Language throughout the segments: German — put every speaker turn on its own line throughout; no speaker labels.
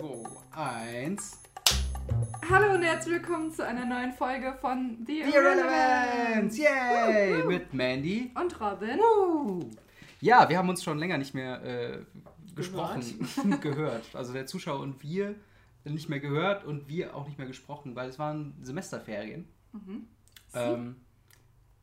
2, 1.
Hallo und herzlich willkommen zu einer neuen Folge von The,
The Irrelevance! Yay! Mit Mandy.
und Robin.
Woo. Ja, wir haben uns schon länger nicht mehr äh, gesprochen, gehört. Also der Zuschauer und wir nicht mehr gehört und wir auch nicht mehr gesprochen, weil es waren Semesterferien.
Mhm.
Ähm,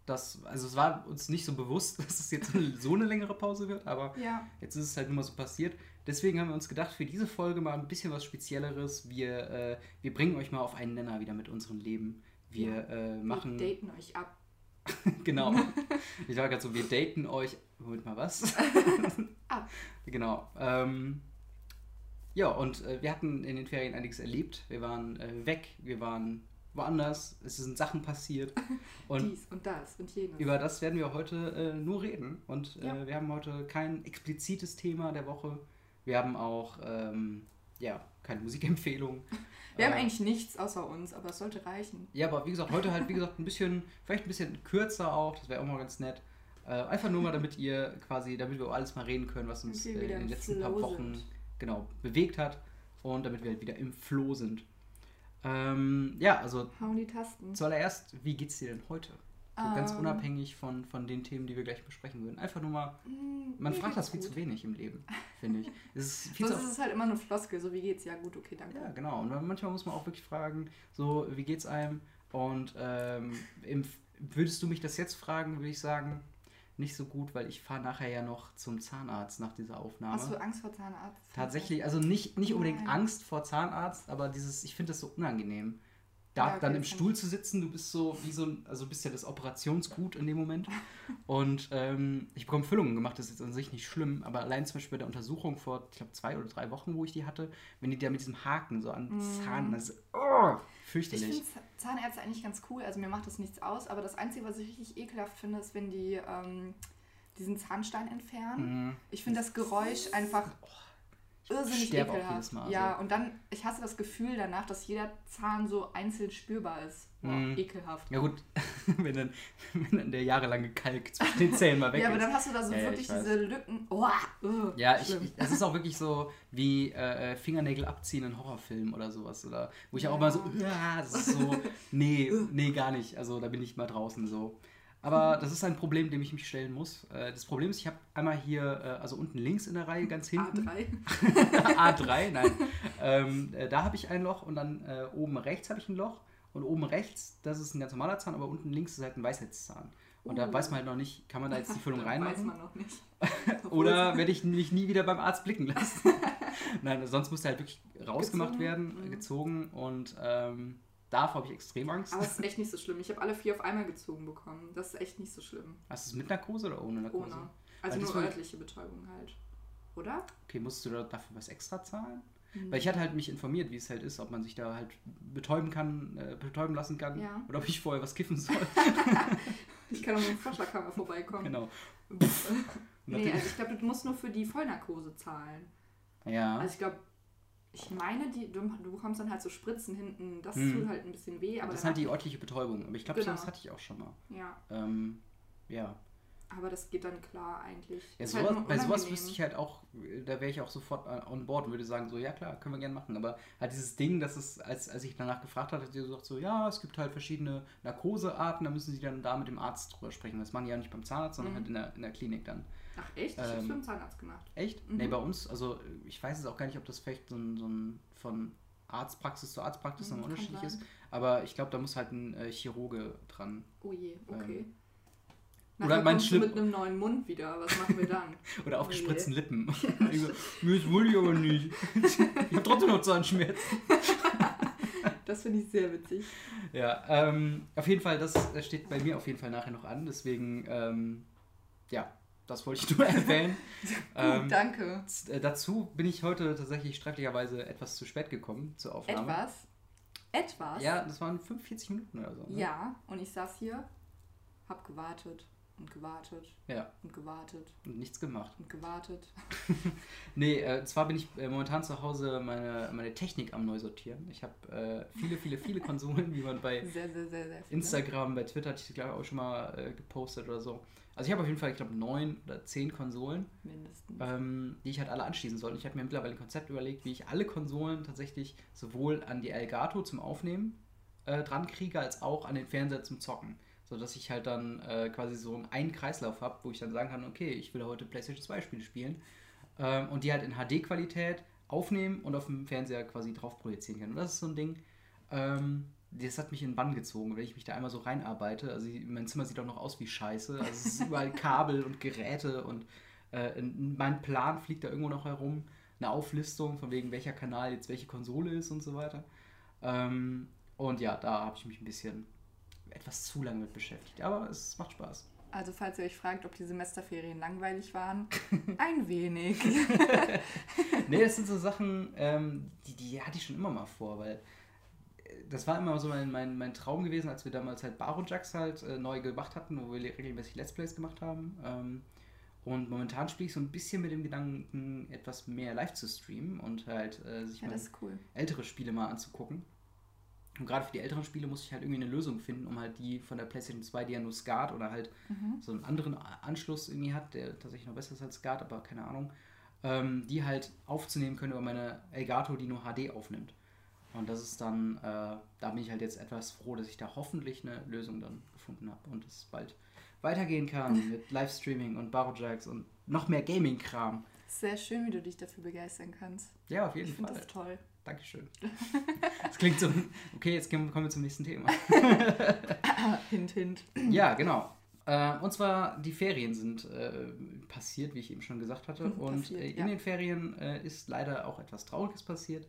das, also es war uns nicht so bewusst, dass es jetzt so eine längere Pause wird, aber
Ja,
Jetzt ist es halt nur mal so passiert. Deswegen haben wir uns gedacht, für diese Folge mal ein bisschen was Spezielleres. Wir, äh, wir bringen euch mal auf einen Nenner wieder mit unserem Leben. Wir äh, machen.
wir daten euch ab.
genau. Ich war gerade so, wir daten euch. Moment mal, was?
Ab.
Genau. Ähm, ja, und äh, wir hatten in den Ferien einiges erlebt. Wir waren äh, weg, wir waren woanders. Es sind Sachen passiert. Und
Dies und das und jenes.
über das werden wir heute äh, nur reden. Und äh,
Ja.
wir haben heute kein explizites Thema der Woche. Wir haben auch ähm, ja, keine Musikempfehlung.
wir haben
Äh,
eigentlich nichts außer uns, aber es sollte reichen.
Ja, aber wie gesagt, heute halt, wie gesagt, ein bisschen, vielleicht ein bisschen kürzer auch. Das wäre auch mal ganz nett. Äh, einfach nur mal, damit ihr quasi, damit wir über alles mal reden können, was uns äh, in den letzten paar Wochen
sind.
genau bewegt hat. Und damit wir halt wieder im Flow sind. Ähm, ja, also
Hauen die Tasten.
zuallererst, wie geht's dir denn heute? So ganz
Ähm.
unabhängig von, von den Themen, die wir gleich besprechen würden. Einfach nur mal,
Hm,
man fragt das viel
gut.
zu wenig im Leben, finde ich. Es ist viel
Sonst ist es halt immer eine Floskel, so wie geht's? Ja gut, okay, danke.
Ja, genau. Und manchmal muss man auch wirklich fragen, so, wie geht's einem? Und ähm, im, würdest du mich das jetzt fragen, würde ich sagen, nicht so gut, weil ich fahre nachher ja noch zum Zahnarzt nach dieser Aufnahme.
Hast du Angst vor Zahnarzt?
Tatsächlich, also nicht, nicht unbedingt
Nein.
Angst vor Zahnarzt, aber dieses, ich finde das so unangenehm. Da
Ja,
dann im Stuhl zu sitzen, du bist so wie so ein, also bist ja das Operationsgut in dem Moment. Und ähm, ich bekomme Füllungen gemacht, das ist jetzt an sich nicht schlimm, aber allein zum Beispiel bei der Untersuchung vor, ich glaube, zwei oder drei Wochen, wo ich die hatte, wenn die da mit diesem Haken so an den Zahn, das ist oh,
Mhm. Ich
fürchterlich.
finde Zahnärzte eigentlich ganz cool, also mir macht das nichts aus, aber das Einzige, was ich richtig ekelhaft finde, ist, wenn die ähm, diesen Zahnstein entfernen.
Mhm.
Ich finde das Geräusch einfach irrsinnig
sterbe auch
ekelhaft.
jedes Mal,
ja,
also.
und dann, ich hasse das Gefühl danach, dass jeder Zahn so einzeln spürbar ist. Boah,
Mhm.
ekelhaft.
Ja gut, wenn dann, wenn dann der jahrelange Kalk zwischen den Zähnen mal weg
Ja, aber
ist.
dann hast du da so
Ja,
wirklich diese Lücken. Oh, uh,
Ja, ich,
schlimm.
ich, es ist auch wirklich so wie äh, Fingernägel abziehen in Horrorfilmen oder sowas. Oder wo ich auch
Ja.
immer so, ja, das ist so, nee, nee, gar nicht. Also da bin ich mal draußen so. Aber das ist ein Problem, dem ich mich stellen muss. Äh, das Problem ist, ich habe einmal hier, äh, also unten links in der Reihe, ganz hinten,
A3.
A3, nein. ähm, äh, da habe ich ein Loch und dann äh, oben rechts habe ich ein Loch. Und oben rechts, das ist ein ganz normaler Zahn, aber unten links ist halt ein Weisheitszahn. Und da
Uh.
weiß man halt noch nicht, kann man da jetzt die Füllung
Weiß
reinmachen?
man noch nicht.
Oder werde ich mich nie wieder beim Arzt blicken lassen? Nein, sonst muss der halt wirklich rausgemacht
Gezogen?
werden,
Mhm.
gezogen und ähm, davor habe ich extrem Angst.
Aber es ist echt nicht so schlimm. Ich habe alle vier auf einmal gezogen bekommen. Das ist echt nicht so schlimm.
Hast du es mit Narkose oder ohne Narkose?
Ohne. Also nur örtliche Betäubung halt. Oder?
Okay, musst du da dafür was extra zahlen?
Mhm.
Weil ich hatte halt mich informiert, wie es halt ist, ob man sich da halt betäuben kann, äh, betäuben lassen kann
Ja.
oder ob ich vorher was kiffen soll.
Ich kann auch mit dem Vorschlaghammer vorbeikommen.
genau.
Nee, also ich glaube, du musst nur für die Vollnarkose zahlen.
ja.
Also ich glaube, ich meine, die, du, du bekommst dann halt so Spritzen hinten. Das
Hm.
tut halt ein bisschen weh. Aber
das ist halt die örtliche Betäubung. Aber ich glaube,
Genau.
das hatte ich auch schon mal.
Ja,
Ähm, ja.
aber das geht dann klar eigentlich.
Ja, sowas,
halt
bei sowas wüsste ich halt auch, da wäre ich auch sofort äh, on board und würde sagen, so, ja klar, können wir gerne machen. Aber halt dieses Ding, dass es, als, als ich danach gefragt hatte, hat sie gesagt, so, ja, es gibt halt verschiedene Narkosearten, da müssen sie dann da mit dem Arzt drüber sprechen. Das machen die ja nicht beim Zahnarzt, sondern
Mhm.
halt in der, in der Klinik dann.
Ach echt? Ich hab's
Ähm,
beim Zahnarzt gemacht.
Echt?
Mhm.
Nee, bei uns, also ich weiß es auch gar nicht, ob das vielleicht so ein, so ein von Arztpraxis zu Arztpraxis
Mhm,
noch unterschiedlich
sein.
ist. Aber ich glaube, da muss halt ein äh, Chirurge dran.
Oh je, okay.
Ähm,
Nachher
oder mein Schlimm-
mit einem neuen Mund wieder. Was machen wir dann?
Oder
Oh
aufgespritzten
je.
Lippen. Ich so, Mir ist wohl aber nicht. Ich habe trotzdem noch Zahnschmerzen.
Das finde ich sehr witzig.
Ja, ähm, auf jeden Fall, das äh, steht bei mir auf jeden Fall nachher noch an. Deswegen, ähm, ja, das wollte ich nur erwähnen. ähm,
Gut, danke.
z- äh, dazu bin ich heute tatsächlich sträflicherweise etwas zu spät gekommen zur Aufnahme.
Etwas? Etwas?
Ja, das waren 45 Minuten oder so. Ne?
Ja, und ich saß hier, hab gewartet. und gewartet
Ja,
und gewartet
und nichts gemacht.
und gewartet.
Nee, äh, zwar bin ich äh, momentan zu Hause meine, meine Technik am neu sortieren. Ich habe äh, viele, viele, viele Konsolen, wie man bei
Sehr, sehr, sehr.
Instagram, bei Twitter hatte ich glaube auch schon mal äh, gepostet oder so. Also ich habe auf jeden Fall, ich glaube, neun oder zehn Konsolen,
Mindestens.
ähm, die ich halt alle anschließen soll. Ich habe mir mittlerweile ein Konzept überlegt, wie ich alle Konsolen tatsächlich sowohl an die Elgato zum Aufnehmen äh, dran kriege, als auch an den Fernseher zum Zocken. So dass ich halt dann äh, quasi so einen Kreislauf habe, wo ich dann sagen kann, okay, ich will heute PlayStation 2 Spiele spielen ähm, und die halt in HD-Qualität aufnehmen und auf dem Fernseher quasi drauf projizieren kann. Und das ist so ein Ding, ähm, das hat mich in den Bann gezogen, wenn ich mich da einmal so reinarbeite. Also mein Zimmer sieht auch noch aus wie Scheiße. Also es ist überall Kabel und Geräte und äh, in- mein Plan fliegt da irgendwo noch herum. Eine Auflistung von wegen welcher Kanal jetzt welche Konsole ist und so weiter. Ähm, und ja, da habe ich mich ein bisschen etwas zu lange mit beschäftigt. Aber es macht Spaß.
Also falls ihr euch fragt, ob die Semesterferien langweilig waren, ein wenig.
nee, das sind so Sachen, ähm, die, die hatte ich schon immer mal vor, weil das war immer so mein, mein, mein Traum gewesen, als wir damals halt Barojax halt äh, neu gemacht hatten, wo wir regelmäßig Let's Plays gemacht haben. Ähm, und momentan spiele ich so ein bisschen mit dem Gedanken, etwas mehr live zu streamen und halt äh, sich
Ja,
mal
cool.
ältere Spiele mal anzugucken. Und gerade für die älteren Spiele muss ich halt irgendwie eine Lösung finden, um halt die von der PlayStation 2, die ja nur SCART oder halt
Mhm.
so einen anderen Anschluss irgendwie hat, der tatsächlich noch besser ist als SCART, aber keine Ahnung, ähm, die halt aufzunehmen können über meine Elgato, die nur HD aufnimmt. Und das ist dann, äh, da bin ich halt jetzt etwas froh, dass ich da hoffentlich eine Lösung dann gefunden habe und es bald weitergehen kann mit Livestreaming und Barojax und noch mehr Gaming-Kram.
Sehr schön, wie du dich dafür begeistern kannst.
Ja, auf jeden
Ich finde
Fall.
das toll.
Dankeschön. Das klingt so. Okay, jetzt kommen wir zum nächsten Thema.
hint, hint.
Ja, genau. Äh, und zwar, die Ferien sind äh, passiert, wie ich eben schon gesagt hatte. Und
passiert,
äh, in
ja.
den Ferien ist leider auch etwas Trauriges passiert.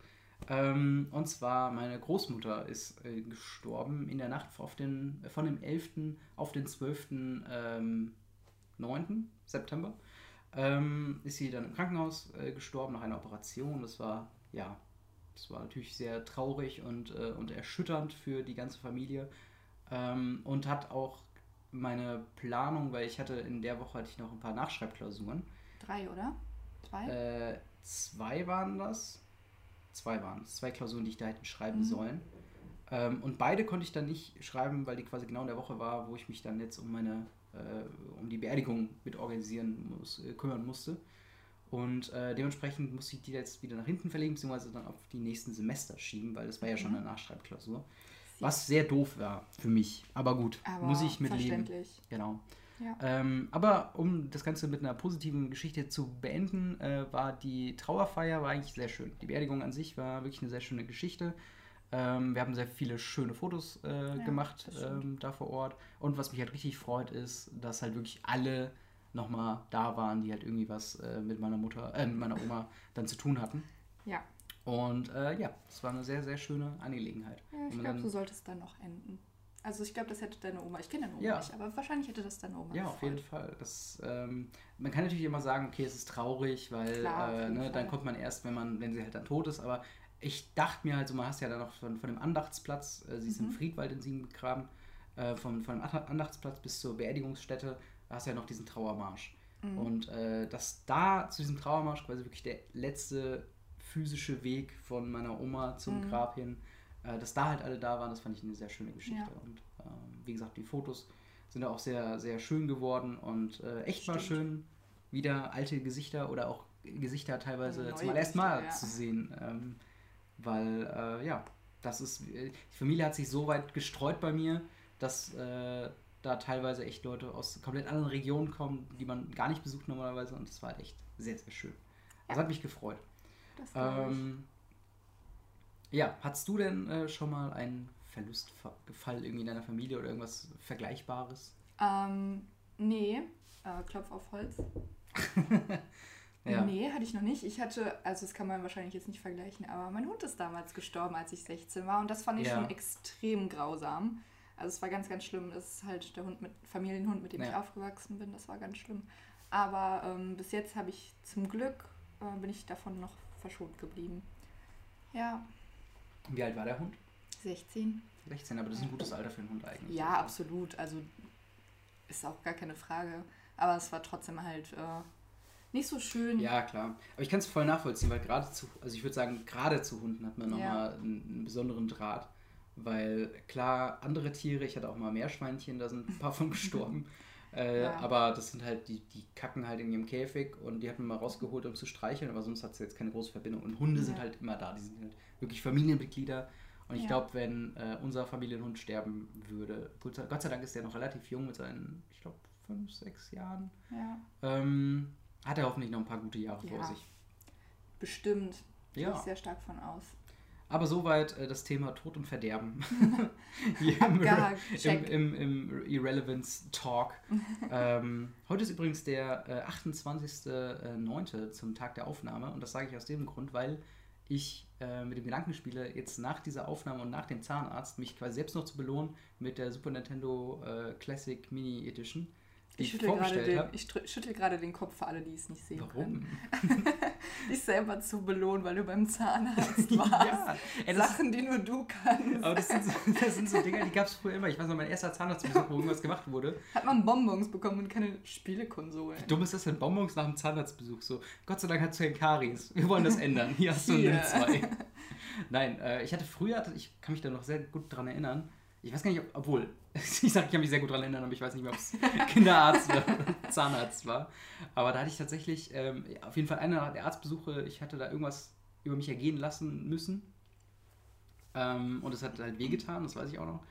Ähm, und zwar, meine Großmutter ist äh, gestorben in der Nacht auf den, von dem 11. auf den 12. Ähm, 9. September. Ähm, ist sie dann im Krankenhaus äh, gestorben nach einer Operation. Das war, ja, das war natürlich sehr traurig und, äh, und erschütternd für die ganze Familie. Ähm, und hat auch meine Planung, weil ich hatte in der Woche hatte ich noch ein paar Nachschreibklausuren.
Drei, oder? Zwei?
Äh, zwei waren das. Zwei waren es. Zwei Klausuren, die ich da hätte schreiben
Mhm.
sollen. Ähm, und beide konnte ich dann nicht schreiben, weil die quasi genau in der Woche war, wo ich mich dann jetzt um meine, äh, um die Beerdigung mit organisieren muss, äh, kümmern musste. Und äh, dementsprechend musste ich die jetzt wieder nach hinten verlegen, beziehungsweise dann auf die nächsten Semester schieben, weil das war ja schon
Mhm.
eine Nachschreibklausur. Was sehr doof war für mich. Aber gut,
Aber
muss ich mitleben. Genau.
Ja.
Ähm, aber um das Ganze mit einer positiven Geschichte zu beenden, äh, war die Trauerfeier war eigentlich sehr schön. Die Beerdigung an sich war wirklich eine sehr schöne Geschichte. Ähm, wir haben sehr viele schöne Fotos äh,
Ja,
gemacht ähm, da vor Ort. Und was mich halt richtig freut, ist, dass halt wirklich alle nochmal da waren, die halt irgendwie was äh, mit meiner Mutter, äh, mit meiner Oma dann zu tun hatten.
Ja.
Und äh, ja, es war eine sehr, sehr schöne Angelegenheit.
Ja, ich glaube, so sollte es dann noch enden. Also ich glaube, das hätte deine Oma, ich kenne deine Oma
Ja.
nicht, aber wahrscheinlich hätte das deine Oma
Ja, auf jeden. Fall. Das, ähm, man kann natürlich immer sagen, okay, es ist traurig, weil
Klar,
äh, ne, dann kommt man erst, wenn man, wenn sie halt dann tot ist. Aber ich dachte mir halt so, man hast ja dann noch von, von dem Andachtsplatz, äh, sie ist im
Mhm.
Friedwald in Siegen begraben, äh, von, von dem Anda- Andachtsplatz bis zur Beerdigungsstätte, da hast du ja noch diesen Trauermarsch.
Mhm.
Und äh, dass da zu diesem Trauermarsch quasi wirklich der letzte physische Weg von meiner Oma zum
Mhm.
Grab hin, äh, dass da halt alle da waren, das fand ich eine sehr schöne Geschichte.
Ja.
Und ähm, wie gesagt, die Fotos sind auch sehr, sehr schön geworden und äh, echt mal schön, wieder alte Gesichter oder auch Gesichter teilweise
Neue
zum allerersten Mal
ja.
zu sehen. Ähm, weil, äh, ja, das ist, äh, die Familie hat sich so weit gestreut bei mir, dass äh, da teilweise echt Leute aus komplett anderen Regionen kommen, die man gar nicht besucht normalerweise und das war halt echt sehr, sehr schön. Das
Ja.
hat mich gefreut.
das glaub ich.
Ja, hattest du denn äh, schon mal einen Verlustfall irgendwie in deiner Familie oder irgendwas Vergleichbares?
Ähm, nee, äh, Klopf auf Holz.
Ja.
Nee, hatte ich noch nicht. Ich hatte, also das kann man wahrscheinlich jetzt nicht vergleichen, aber mein Hund ist damals gestorben, als ich 16 war und das fand ich
Ja.
schon extrem grausam. Also es war ganz, ganz schlimm. Das ist halt der Hund mit Familienhund, mit dem ich
Ja.
aufgewachsen bin. Das war ganz schlimm. Aber ähm, bis jetzt habe ich zum Glück äh, bin ich davon noch verschont geblieben. Ja,
Wie alt war der Hund?
16.
16, aber das ist ein gutes Alter für einen Hund eigentlich.
Ja, absolut. Also ist auch gar keine Frage. Aber es war trotzdem halt äh, nicht so schön.
Ja, klar. Aber ich kann es voll nachvollziehen, weil gerade zu, also ich würde sagen, gerade zu Hunden hat man nochmal
Ja.
einen, einen besonderen Draht. Weil klar, andere Tiere, ich hatte auch mal Meerschweinchen, da sind ein paar von gestorben. Äh,
Ja.
Aber das sind halt, die, die kacken halt in ihrem Käfig und die hat man mal rausgeholt, um zu streicheln, aber sonst hat sie jetzt keine große Verbindung. Und Hunde sind
Ja.
halt immer da, die sind halt wirklich Familienmitglieder. Und ich
Ja.
glaube, wenn äh, unser Familienhund sterben würde, Gott sei, Dank ist der noch relativ jung mit seinen, ich glaube, fünf, sechs Jahren,
Ja,
ähm, hat er hoffentlich noch ein paar gute Jahre vor sich.
bestimmt. Gehe
Ja.
ich sehr stark von aus.
Aber soweit äh, das Thema Tod und Verderben. Hier im,
Abgehakt,
im, im, im Irrelevance Talk. ähm, heute ist übrigens der äh, 28.09. zum Tag der Aufnahme. Und das sage ich aus dem Grund, weil ich äh, mit dem Gedanken spiele, jetzt nach dieser Aufnahme und nach dem Zahnarzt mich quasi selbst noch zu belohnen mit der Super Nintendo äh, Classic Mini Edition,
Ich schüttel, gerade den,
habe.
ich schüttel gerade den Kopf für alle, die es nicht sehen
Warum?
können. Dich selber zu belohnen, weil du beim Zahnarzt warst.
ja, ey,
Sachen, die nur du kannst.
aber das sind, so, das sind so Dinger, die gab es früher immer. Ich weiß noch, mein erster Zahnarztbesuch, wo irgendwas gemacht wurde.
Hat man Bonbons bekommen und keine Spielekonsolen.
Wie dumm ist das denn? Bonbons nach dem Zahnarztbesuch so. Gott sei Dank hat Sven Karies. Wir wollen das ändern. Hier hast du eine 2. Nein, äh, ich hatte früher, ich kann mich da noch sehr gut dran erinnern. Ich weiß gar nicht, ob, obwohl, ich sage, ich kann mich sehr gut dran erinnern, aber ich weiß nicht mehr, ob es Kinderarzt oder Zahnarzt war. Aber da hatte ich tatsächlich ähm, auf jeden Fall einer der Arztbesuche, ich hatte da irgendwas über mich ergehen lassen müssen. Ähm, und es hat halt wehgetan, das weiß ich auch noch.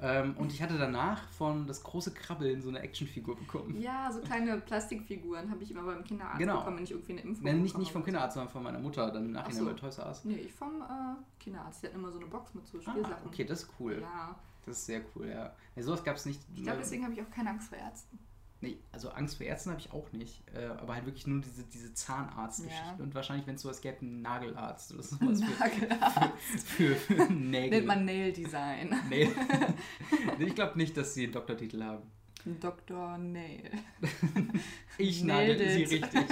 Ähm, und ich hatte danach von das große Krabbeln so eine Actionfigur bekommen.
Ja, so kleine Plastikfiguren habe ich immer beim Kinderarzt
Genau.
bekommen, wenn ich irgendwie eine Impfung
Nein, nicht, nicht vom. Kinderarzt, sondern von meiner Mutter, dann im Nachhinein
Ach so.
bei Toys R Us.
Nee, ich vom äh, Kinderarzt. Der hat immer so eine Box mit so
Ah,
Spielsachen.
okay, das ist cool.
Ja,
Das ist sehr cool, ja. ja sowas gab es nicht.
ich glaube, deswegen habe ich auch keine Angst vor Ärzten.
Nee, also Angst vor Ärzten habe ich auch nicht. Äh, aber halt wirklich nur diese, diese Zahnarztgeschichte.
Ja.
Und wahrscheinlich, wenn es sowas gäbe, einen Nagelarzt oder sowas für,
Nagelarzt.
für, für Nägel.
Nennt man Nail Design.
Nee ich glaube nicht, dass sie einen Doktortitel haben.
Dr. Nail.
Ich nagel sie richtig.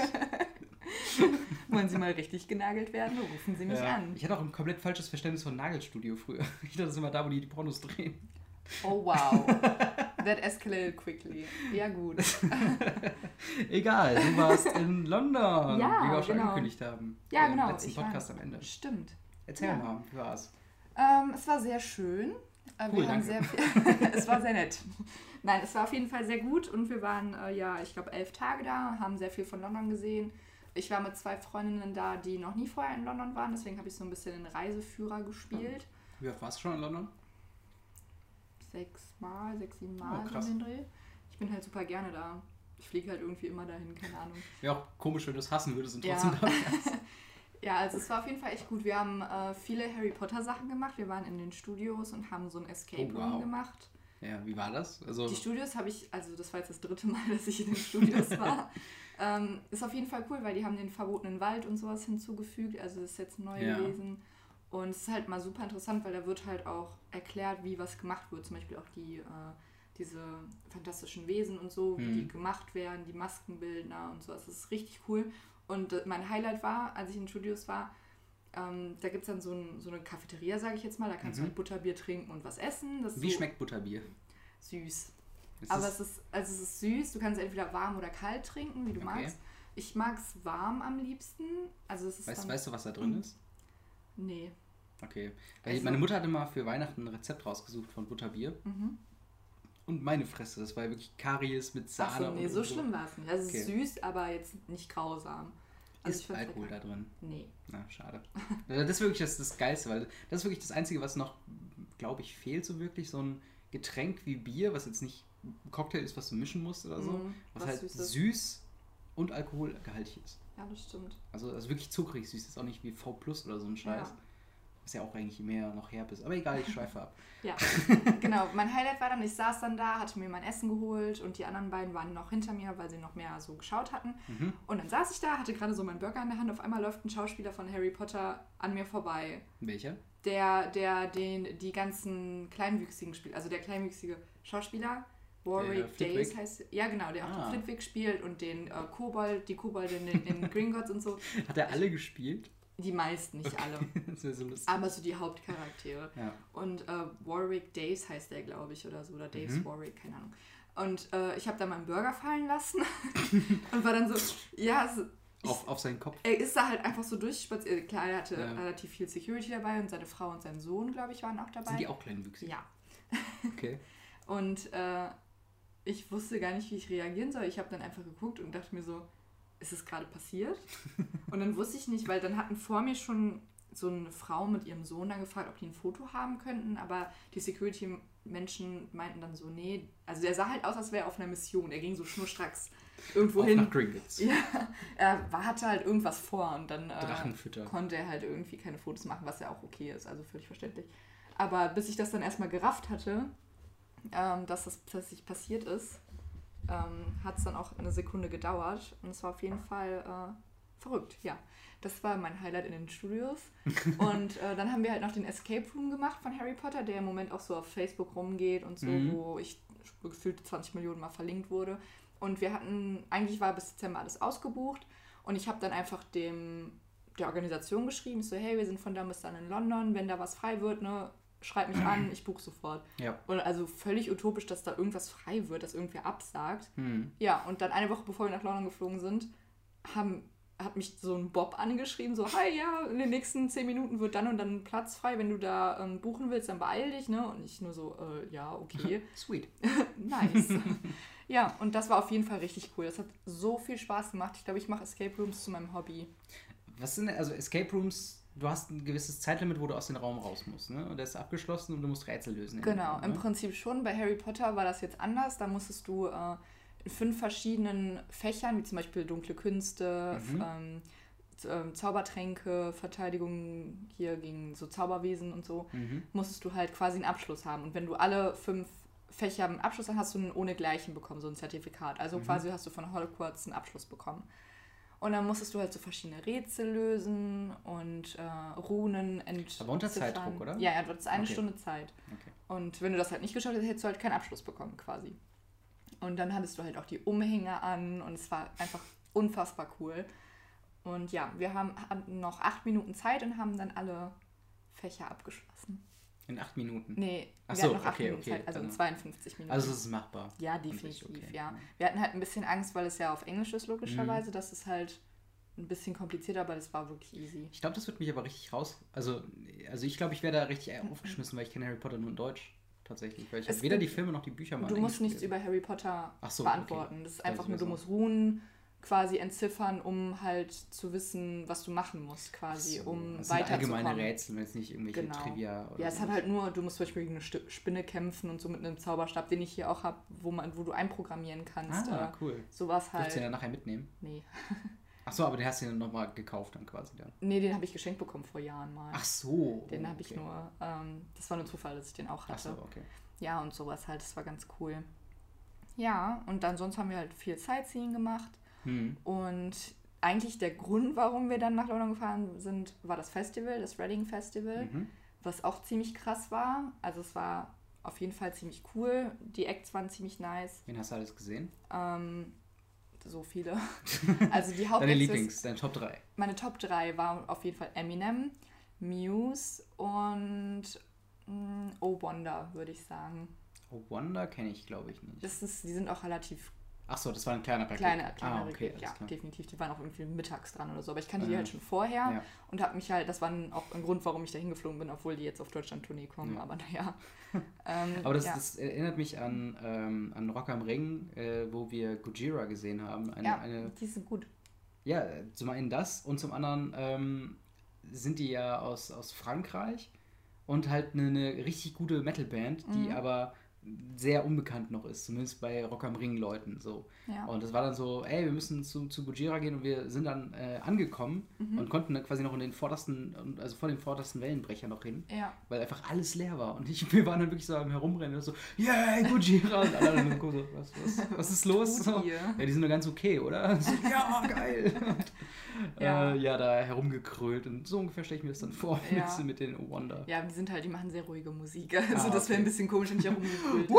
Wollen Sie mal richtig genagelt werden? Rufen Sie mich
Ja.
an.
Ich hatte auch ein komplett falsches Verständnis von Nagelstudio früher. Ich dachte, das ist immer da, wo die die Pornos drehen.
Oh wow. That escalated quickly. Ja gut.
Egal, du warst in London,
Ja,
wie wir auch schon
genau.
angekündigt haben.
Ja, genau.
letzten
ich war-
Podcast am Ende.
Stimmt.
Erzähl
Ja.
mal, wie war's?
Ähm, es war sehr schön. Äh,
Cool,
sehr viel. es war sehr nett. Nein, es war auf jeden Fall sehr gut und wir waren, äh, ja, ich glaube, elf Tage da, haben sehr viel von London gesehen. Ich war mit zwei Freundinnen da, die noch nie vorher in London waren, deswegen habe ich so ein bisschen den Reiseführer gespielt.
Wie oft warst du schon in London?
Sechs Mal, sechs, sieben Mal
Oh,
den Dreh. Ich bin halt super gerne da. Ich fliege halt irgendwie immer dahin, keine Ahnung.
Wäre auch komisch, wenn du es hassen würdest und
Ja.
trotzdem da wärst.
Ja, also es war auf jeden Fall echt gut. Wir haben äh, viele Harry Potter Sachen gemacht. Wir waren in den Studios und haben so ein Escape
Oh,
Room
wow.
gemacht.
Ja, wie war das? Also,
Die Studios habe ich, also das war jetzt das dritte Mal, dass ich in den Studios war. Ähm, ist auf jeden Fall cool, weil die haben den verbotenen Wald und sowas hinzugefügt. Also das ist jetzt neu
Ja.
gewesen. Und es ist halt mal super interessant, weil da wird halt auch erklärt, wie was gemacht wird. Zum Beispiel auch die, äh, diese fantastischen Wesen und so, wie
Mhm.
die gemacht werden, die Maskenbildner und so. Das ist richtig cool. Und äh, mein Highlight war, als ich in Studios war, ähm, da gibt es dann so, ein, so eine Cafeteria, sage ich jetzt mal. Da kannst
Mhm.
du halt Butterbier trinken und was essen.
Wie
so
schmeckt Butterbier?
süß.
Ist
Aber es ist, also es ist süß. Du kannst es entweder warm oder kalt trinken, wie du
Okay.
magst. Ich mag es warm am liebsten. Also es ist
weißt, weißt du, was da drin ist?
Nee.
Okay. Weil
Also-
meine Mutter hatte mal für Weihnachten ein Rezept rausgesucht von Butterbier.
Mhm.
Und meine Fresse, das war ja wirklich Karies mit Sahne.
Achso, nee,
und
so
und
schlimm war es nicht. Also es ist
Okay.
süß, aber jetzt nicht grausam. Also
Ist Alkohol da drin?
Nee.
Na, schade. Das ist wirklich das, das Geilste, weil das ist wirklich das Einzige, was noch, glaube ich, fehlt so wirklich. So ein Getränk wie Bier, was jetzt nicht Cocktail ist, was du mischen musst oder so.
Mhm,
Was,
was
halt
Süßes.
süß und alkoholgehaltig ist.
Ja, das stimmt.
Also, also wirklich zuckrig süß. Ist auch nicht wie V Plus oder so ein Scheiß.
Ja.
Was ja auch eigentlich mehr noch herb ist. Aber egal, ich schweife ab.
Ja, genau. Mein Highlight war dann, ich saß dann da, hatte mir mein Essen geholt und die anderen beiden waren noch hinter mir, weil sie noch mehr so geschaut hatten.
Mhm.
Und dann saß ich da, hatte gerade so meinen Burger in der Hand. Auf einmal läuft ein Schauspieler von Harry Potter an mir vorbei.
Welcher?
der, der den, die ganzen Kleinwüchsigen spielt. Also der kleinwüchsige Schauspieler, Warwick? Days heißt. Ja, genau, der auch
Ah.
den Flitwick spielt und den äh, Kobold, die Koboldin in, in Gringotts und so.
Hat er alle gespielt?
Die meisten, nicht alle.
das so lustig.
Aber so die Hauptcharaktere.
Ja.
Und äh, Warwick Days heißt der, glaube ich, oder so. Oder Daves
Mhm.
Warwick, keine Ahnung. Und äh, ich habe dann meinen Burger fallen lassen und war dann so, ja, so,
ich, auf, auf seinen Kopf.
Er ist da halt einfach so durchspaziert. Klar, er hatte ja. relativ viel Security dabei und seine Frau und sein Sohn, glaube ich, waren auch dabei.
Sind die auch kleinwüchsig?
Ja.
Okay.
und äh, ich wusste gar nicht, wie ich reagieren soll. Ich habe dann einfach geguckt und dachte mir so, ist es gerade passiert? und dann wusste ich nicht, weil dann hatten vor mir schon so eine Frau mit ihrem Sohn dann gefragt, ob die ein Foto haben könnten, aber die Security-Menschen meinten dann so, nee, also der sah halt aus, als wäre er auf einer Mission. Er ging so schnurstracks irgendwo
Auf
hin.
Nach Gringotts.
Ja, er hatte halt irgendwas vor und dann
äh,
konnte er halt irgendwie keine Fotos machen, was ja auch okay ist, also völlig verständlich. Aber bis ich das dann erstmal gerafft hatte, ähm, dass das plötzlich passiert ist, ähm, hat es dann auch eine Sekunde gedauert und es war auf jeden Fall äh, verrückt, ja. Das war mein Highlight in den Studios. und äh, dann haben wir halt noch den Escape Room gemacht von Harry Potter, der im Moment auch so auf Facebook rumgeht und so, mhm. wo ich gefühlt 20 Millionen Mal verlinkt wurde. Und wir hatten, eigentlich war bis Dezember alles ausgebucht und ich habe dann einfach dem der Organisation geschrieben, so hey, wir sind von da bis dann in London, wenn da was frei wird, ne, schreib mich an, ich buche sofort.
Ja.
Und also völlig utopisch, dass da irgendwas frei wird, dass irgendwer absagt.
Hm.
Ja, und dann eine Woche bevor wir nach London geflogen sind, haben, hat mich so ein Bob angeschrieben, so, hi, ja, in den nächsten zehn Minuten wird dann und dann Platz frei, wenn du da ähm, buchen willst, dann beeil dich, ne? Und ich nur so, äh, ja, okay.
Sweet.
nice. ja, und das war auf jeden Fall richtig cool. Das hat so viel Spaß gemacht. Ich glaube, ich mache Escape Rooms zu meinem Hobby.
Was sind, also Escape Rooms du hast ein gewisses Zeitlimit, wo du aus dem Raum raus musst. Ne? Und der ist abgeschlossen und du musst Rätsel lösen.
Genau, ne? im Prinzip schon. Bei Harry Potter war das jetzt anders. Da musstest du äh, in fünf verschiedenen Fächern, wie zum Beispiel dunkle Künste, mhm. ähm, ähm, Zaubertränke, Verteidigung hier gegen so Zauberwesen und so, mhm. musstest du halt quasi einen Abschluss haben. Und wenn du alle fünf Fächer einen Abschluss hast, hast du einen ohne Gleichen bekommen, so ein Zertifikat. Also mhm. quasi hast du von Hogwarts einen Abschluss bekommen. Und dann musstest du halt so verschiedene Rätsel lösen und äh, Runen entziffern.
Aber unter Zeitdruck, oder?
Ja, ja, du hattest eine
okay.
Stunde Zeit.
Okay.
Und wenn du das halt nicht geschafft hättest, hättest du halt keinen Abschluss bekommen, quasi. Und dann hattest du halt auch die Umhänge an und es war einfach unfassbar cool. Und ja, wir haben, hatten noch acht Minuten Zeit und haben dann alle Fächer abgeschlossen.
In acht Minuten?
Nee,
Ach
wir
so,
hatten noch acht
okay,
Minuten
okay,
Zeit, also in 52 Minuten.
Also es ist machbar.
Ja, definitiv, okay. ja. Wir hatten halt ein bisschen Angst, weil es ja auf Englisch ist, logischerweise, mhm. dass es halt ein bisschen komplizierter, aber das war wirklich easy.
Ich glaube, das wird mich aber richtig raus. Also, also ich glaube, ich wäre da richtig aufgeschmissen, weil ich kenne Harry Potter nur in Deutsch. Tatsächlich. Weil ich habe weder die Filme noch die Bücher
mal Du musst nichts über Harry Potter
so,
beantworten.
Okay.
Das ist einfach nur, du musst Runen quasi entziffern, um halt zu wissen, was du machen musst, quasi, so, um
das
weiterzukommen.
Sind allgemeine Rätsel, wenn es nicht irgendwelche
genau.
Trivia oder
Ja, es hat halt nur, du musst zum Beispiel gegen eine Spinne kämpfen und so mit einem Zauberstab, den ich hier auch habe, wo man, wo du einprogrammieren kannst.
Ah, cool.
Sowas halt.
Willst du den dann nachher mitnehmen?
Nee.
Ach so, aber den hast du dann nochmal gekauft dann quasi dann?
Nee, den habe ich geschenkt bekommen vor Jahren mal.
Ach so.
Den habe ich nur, ähm, das war nur Zufall, dass ich den auch hatte.
Ach so, okay.
Ja, und sowas halt, das war ganz cool. Ja, und dann sonst haben wir halt viel Sightseeing gemacht.
Hm.
Und eigentlich der Grund, warum wir dann nach London gefahren sind, war das Festival, das Reading Festival,
mhm.
was auch ziemlich krass war. Also es war auf jeden Fall ziemlich cool. Die Acts waren ziemlich nice.
Wen hast du alles gesehen?
Ähm, so viele. Also die Haupt
Deine Lieblings, deine Top 3.
Meine Top 3 waren auf jeden Fall Eminem, Muse und mh, Oh Wonder, würde ich sagen.
Oh Wonder kenne ich, glaube ich, nicht.
Das ist, die sind auch relativ
Ach so, das war ein kleiner Rekord.
Kleine, kleine
ah, okay,
ja,
klar.
definitiv. Die waren auch irgendwie mittags dran oder so. Aber ich kannte
Ja.
die halt schon vorher
Ja.
und habe mich halt, das war auch ein Grund, warum ich da hingeflogen bin, obwohl die jetzt auf Deutschland-Tournee kommen.
Ja.
Aber naja. ähm,
Aber das,
ja.
das erinnert mich an, ähm, an Rock am Ring, äh, wo wir Gojira gesehen haben. Eine,
ja,
eine,
die sind gut.
ja, zum einen das und zum anderen ähm, sind die ja aus, aus Frankreich und halt eine, eine richtig gute Metalband, die
Mhm.
aber sehr unbekannt noch ist, zumindest bei Rock am Ring Leuten so.
Ja.
Und das war dann so, ey, wir müssen zu, zu Gojira gehen und wir sind dann äh, angekommen
Mhm.
und konnten dann quasi noch in den vordersten, also vor den vordersten Wellenbrecher noch hin,
Ja.
weil einfach alles leer war. Und ich, wir waren dann wirklich so am Herumrennen und so, yeah, Gojira! Und alle dann so, was, was, was ist los? So, ja, die sind nur ganz okay, oder? So, ja, geil!
Ja.
Äh, ja, da herumgekrölt und so ungefähr stelle ich mir das dann vor
Ja.
mit, mit den Wonder.
Ja, die sind halt, die machen sehr ruhige Musik. Also
Ah,
das wäre ein
okay.
bisschen komisch, wenn ich.
Woo!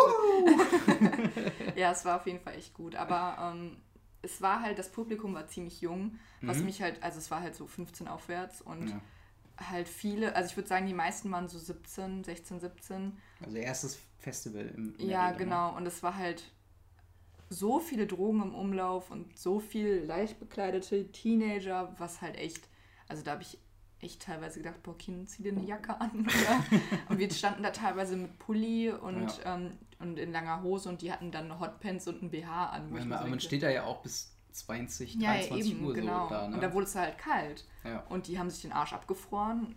ja, es war auf jeden Fall echt gut. Aber ähm, es war halt, das Publikum war ziemlich jung, was
Mhm.
mich halt, also es war halt so 15 aufwärts und
Ja.
halt viele, also ich würde sagen, die meisten waren so 17, 16, 17.
Also erstes Festival im
Ja,
ne?
genau. Und es war halt so viele Drogen im Umlauf und so viel leicht bekleidete Teenager, was halt echt, also da habe ich echt teilweise gedacht, boah, Kind, zieh dir eine Jacke an. Und wir standen da teilweise mit Pulli und, ja. ähm, und in langer Hose und die hatten dann Hotpants und ein BH an.
Ja, man, man steht da ja auch bis 20, 23 ja, eben, Uhr
genau. so da. Ne? Und da wurde es halt kalt. Und die haben sich den Arsch abgefroren.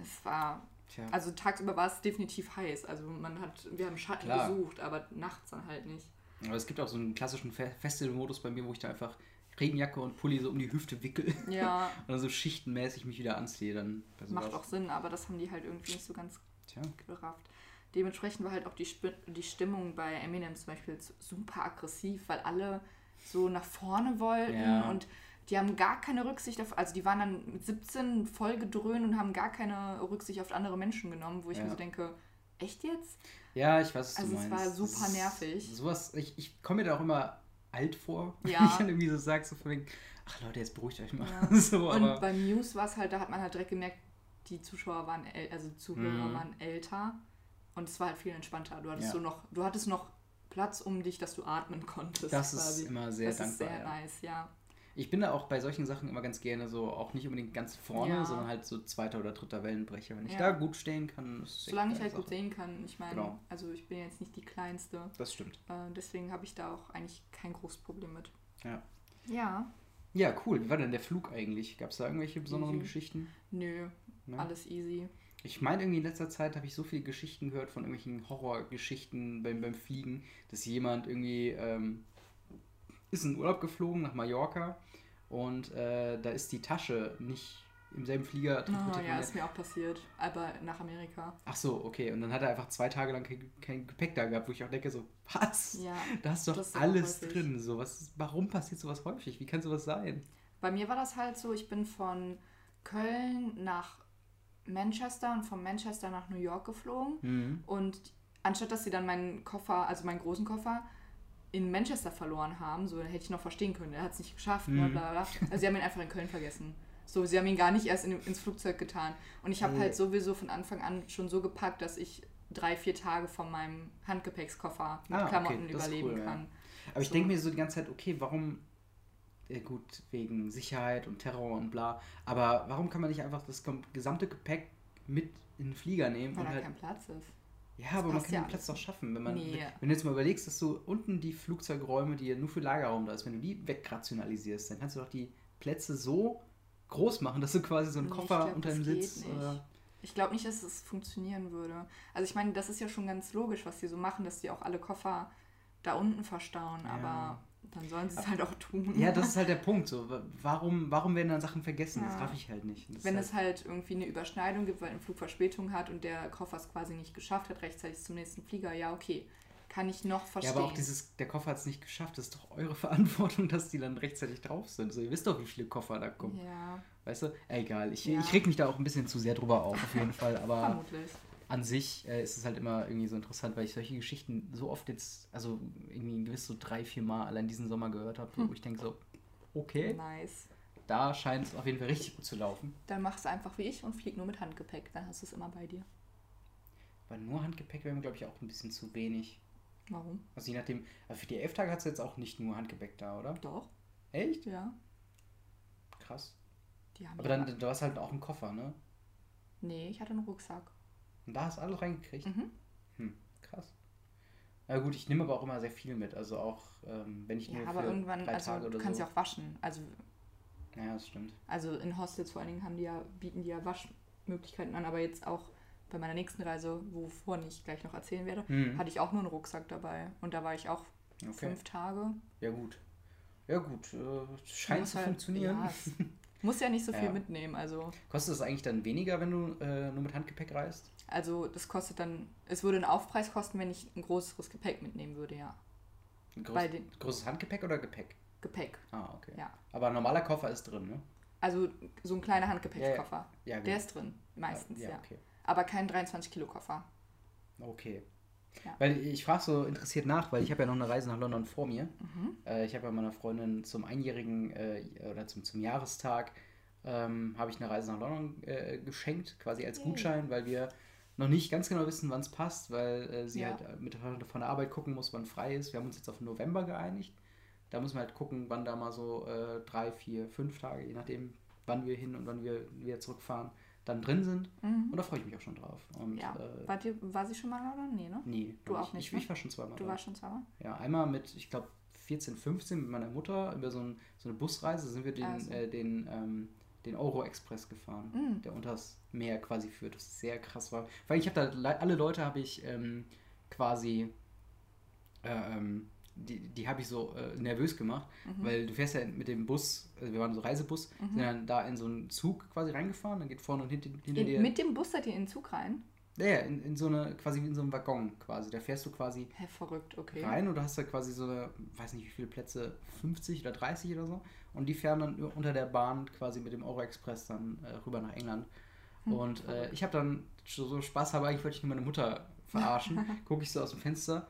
Es war. Tja. Also tagsüber war es definitiv heiß. Also man hat, wir haben Schatten Klar. gesucht, aber nachts dann halt nicht.
Aber es gibt auch so einen klassischen Festival-Modus bei mir, wo ich da einfach Regenjacke und Pulli so um die Hüfte wickel. Ja. und dann so schichtenmäßig mich wieder anziehe. Dann
Macht auch Sinn, aber das haben die halt irgendwie nicht so ganz Tja. gerafft. Dementsprechend war halt auch die, Sp die Stimmung bei Eminem zum Beispiel super aggressiv, weil alle so nach vorne wollten ja. und die haben gar keine Rücksicht auf, also die waren dann mit 17 voll gedröhnt und haben gar keine Rücksicht auf andere Menschen genommen, wo ich ja. mir so denke, echt jetzt?
Ja, ich weiß, was
also du meinst. Also es war super nervig.
Sowas, ich, ich komme mir da auch immer alt vor, ja. wenn ich dann irgendwie so sage, so von wegen, ach Leute, jetzt beruhigt euch mal. Ja.
so, und beim News war es halt, da hat man halt direkt gemerkt, die Zuschauer waren, also Zuhörer mhm. waren älter und es war halt viel entspannter. Du hattest ja. so noch, du hattest noch Platz um dich, dass du atmen konntest.
Das quasi. ist immer sehr
das
dankbar.
Das ist sehr ja. nice, ja.
Ich bin da auch bei solchen Sachen immer ganz gerne so, auch nicht unbedingt ganz vorne, ja. sondern halt so zweiter oder dritter Wellenbrecher. Wenn ich ja. da gut stehen kann,
ist Solange ich halt Sache. gut sehen kann. Ich meine, genau. also ich bin jetzt nicht die Kleinste.
Das stimmt.
Äh, deswegen habe ich da auch eigentlich kein großes Problem mit.
Ja.
Ja.
Ja, cool. Wie war denn der Flug eigentlich? Gab es da irgendwelche besonderen easy. Geschichten?
Nö, ne? alles easy.
Ich meine, irgendwie in letzter Zeit habe ich so viele Geschichten gehört von irgendwelchen Horrorgeschichten beim, beim Fliegen, dass jemand irgendwie ähm, ist in Urlaub geflogen nach Mallorca und äh, da ist die Tasche nicht im selben Flieger
Oh, ja, ist mir auch passiert, aber nach Amerika.
Ach so, okay. Und dann hat er einfach zwei Tage lang kein, kein Gepäck da gehabt, wo ich auch denke so, was?
Ja,
da ist doch ist alles drin. So, was, warum passiert sowas häufig? Wie kann sowas sein?
Bei mir war das halt so, ich bin von Köln nach Manchester und von Manchester nach New York geflogen. Mhm. Und anstatt dass sie dann meinen Koffer, also meinen großen Koffer, in Manchester verloren haben, so hätte ich noch verstehen können, er hat es nicht geschafft, mhm. bla, bla, bla. Also sie haben ihn einfach in Köln vergessen. So, sie haben ihn gar nicht erst in, ins Flugzeug getan. Und ich habe mhm. halt sowieso von Anfang an schon so gepackt, dass ich drei, vier Tage von meinem Handgepäckskoffer mit ah, Klamotten okay, überleben cool, kann.
Ja. Aber so. ich denke mir so die ganze Zeit, okay, warum ja gut, wegen Sicherheit und Terror und bla. Aber warum kann man nicht einfach das gesamte Gepäck mit in den Flieger nehmen?
Weil
da
halt kein Platz ist.
Ja, aber man kann ja den Platz doch schaffen. Wenn, man, nee. wenn du jetzt mal überlegst, dass du unten die Flugzeugräume, die ja nur für Lagerraum da ist, wenn du die wegrationalisierst, dann kannst du doch die Plätze so groß machen, dass du quasi so einen Koffer glaub, unter dem Sitz.
Ich glaube nicht, dass es funktionieren würde. Also ich meine, das ist ja schon ganz logisch, was die so machen, dass die auch alle Koffer da unten verstauen, ja. aber dann sollen sie es halt auch tun.
Ja, das ist halt der Punkt. So. Warum, warum werden dann Sachen vergessen? Ja. Das darf ich halt nicht.
Wenn
halt
es halt irgendwie eine Überschneidung gibt, weil ein Flug Verspätung hat und der Koffer es quasi nicht geschafft hat, rechtzeitig zum nächsten Flieger, ja, okay. Kann ich noch verstehen.
Ja, aber auch dieses, der Koffer hat es nicht geschafft, das ist doch eure Verantwortung, dass die dann rechtzeitig drauf sind. So, ihr wisst doch, wie viele Koffer da kommen.
Ja.
Weißt du? Egal, ich, ja. ich reg mich da auch ein bisschen zu sehr drüber auf, auf jeden Fall. Aber
Vermutlich
an sich äh, ist es halt immer irgendwie so interessant, weil ich solche Geschichten so oft jetzt, also irgendwie gewiss so drei, vier Mal allein diesen Sommer gehört habe, hm. wo ich denke so, okay.
Nice.
Da scheint es auf jeden Fall richtig gut zu laufen.
Dann machst du einfach wie ich und flieg nur mit Handgepäck, dann hast du es immer bei dir.
Weil nur Handgepäck wäre mir, glaube ich, auch ein bisschen zu wenig.
Warum?
Also je nachdem, für die elf Tage hast du jetzt auch nicht nur Handgepäck da, oder?
Doch.
Echt?
Ja.
Krass. Aber dann, du hast halt auch einen Koffer, ne?
Nee, ich hatte einen Rucksack.
Und da hast du alles reingekriegt? Mhm. Hm, krass. Na gut, ich nehme aber auch immer sehr viel mit. Also auch, ähm, wenn ich
ja, nur aber für irgendwann, drei also Tage du kannst so. ja auch waschen. Also,
ja, das stimmt.
Also in Hostels vor allen Dingen haben die ja, bieten die ja Waschmöglichkeiten an, aber jetzt auch bei meiner nächsten Reise, wovon ich gleich noch erzählen werde, mhm. hatte ich auch nur einen Rucksack dabei. Und da war ich auch okay. fünf Tage.
Ja, gut. Ja, gut. Äh, scheint zu halt, funktionieren. Ja,
muss ja nicht so viel ja. mitnehmen. Also.
Kostet es eigentlich dann weniger, wenn du äh, nur mit Handgepäck reist?
Also das kostet dann, es würde einen Aufpreis kosten, wenn ich ein größeres Gepäck mitnehmen würde, ja.
Ein groß, den, großes Handgepäck oder Gepäck?
Gepäck.
Ah, okay.
Ja.
Aber ein normaler Koffer ist drin, ne?
Also so ein kleiner Handgepäckskoffer.
Ja, ja. ja
Der ist drin, meistens, ja.
ja. Okay.
Aber kein 23-Kilo-Koffer.
Okay. Ja. Weil ich frage so interessiert nach, weil ich habe ja noch eine Reise nach London vor mir. Mhm. Äh, ich habe ja meiner Freundin zum Einjährigen äh, oder zum, zum Jahrestag ähm, habe ich eine Reise nach London äh, geschenkt, quasi als Gutschein, weil wir noch nicht ganz genau wissen, wann es passt, weil äh, sie
Ja.
halt äh, mit von der Arbeit gucken muss, wann frei ist. Wir haben uns jetzt auf November geeinigt. Da müssen wir halt gucken, wann da mal so äh, drei, vier, fünf Tage, je nachdem, wann wir hin und wann wir wieder zurückfahren, dann drin sind.
Mhm.
Und da freue ich mich auch schon drauf. Und,
Ja.
äh,
Wart ihr, war sie schon mal da oder? Nee, ne?
nee,
Du auch nicht,
Ich,
ne?
ich war schon zweimal
Du
da.
warst schon zweimal?
Ja, einmal mit, ich glaube, 14, 15 mit meiner Mutter über so, ein, so eine Busreise sind wir den,
Also.
äh, den, ähm, den Euro Express gefahren,
Mhm.
der unters Meer quasi führt, was sehr krass war. Weil ich habe da, le- alle Leute habe ich ähm, quasi, äh, ähm, die, die habe ich so äh, nervös gemacht,
Mhm.
weil du fährst ja mit dem Bus, also wir waren so Reisebus,
Mhm.
sind dann da in so einen Zug quasi reingefahren, dann geht vorne und hinten, hinter dir,
mit dem Bus seid ihr in den Zug rein?
ja, in, in so eine, quasi wie in so einem Waggon quasi, da fährst du quasi
Hä, verrückt, okay.
rein und du hast da quasi so eine, weiß nicht wie viele Plätze, 50 oder 30 oder so. Und die fahren dann unter der Bahn quasi mit dem Euro Express dann äh, rüber nach England.
Hm,
und äh, ich habe dann so so Spaß, aber eigentlich wollte ich nur meine Mutter verarschen. Gucke ich so aus dem Fenster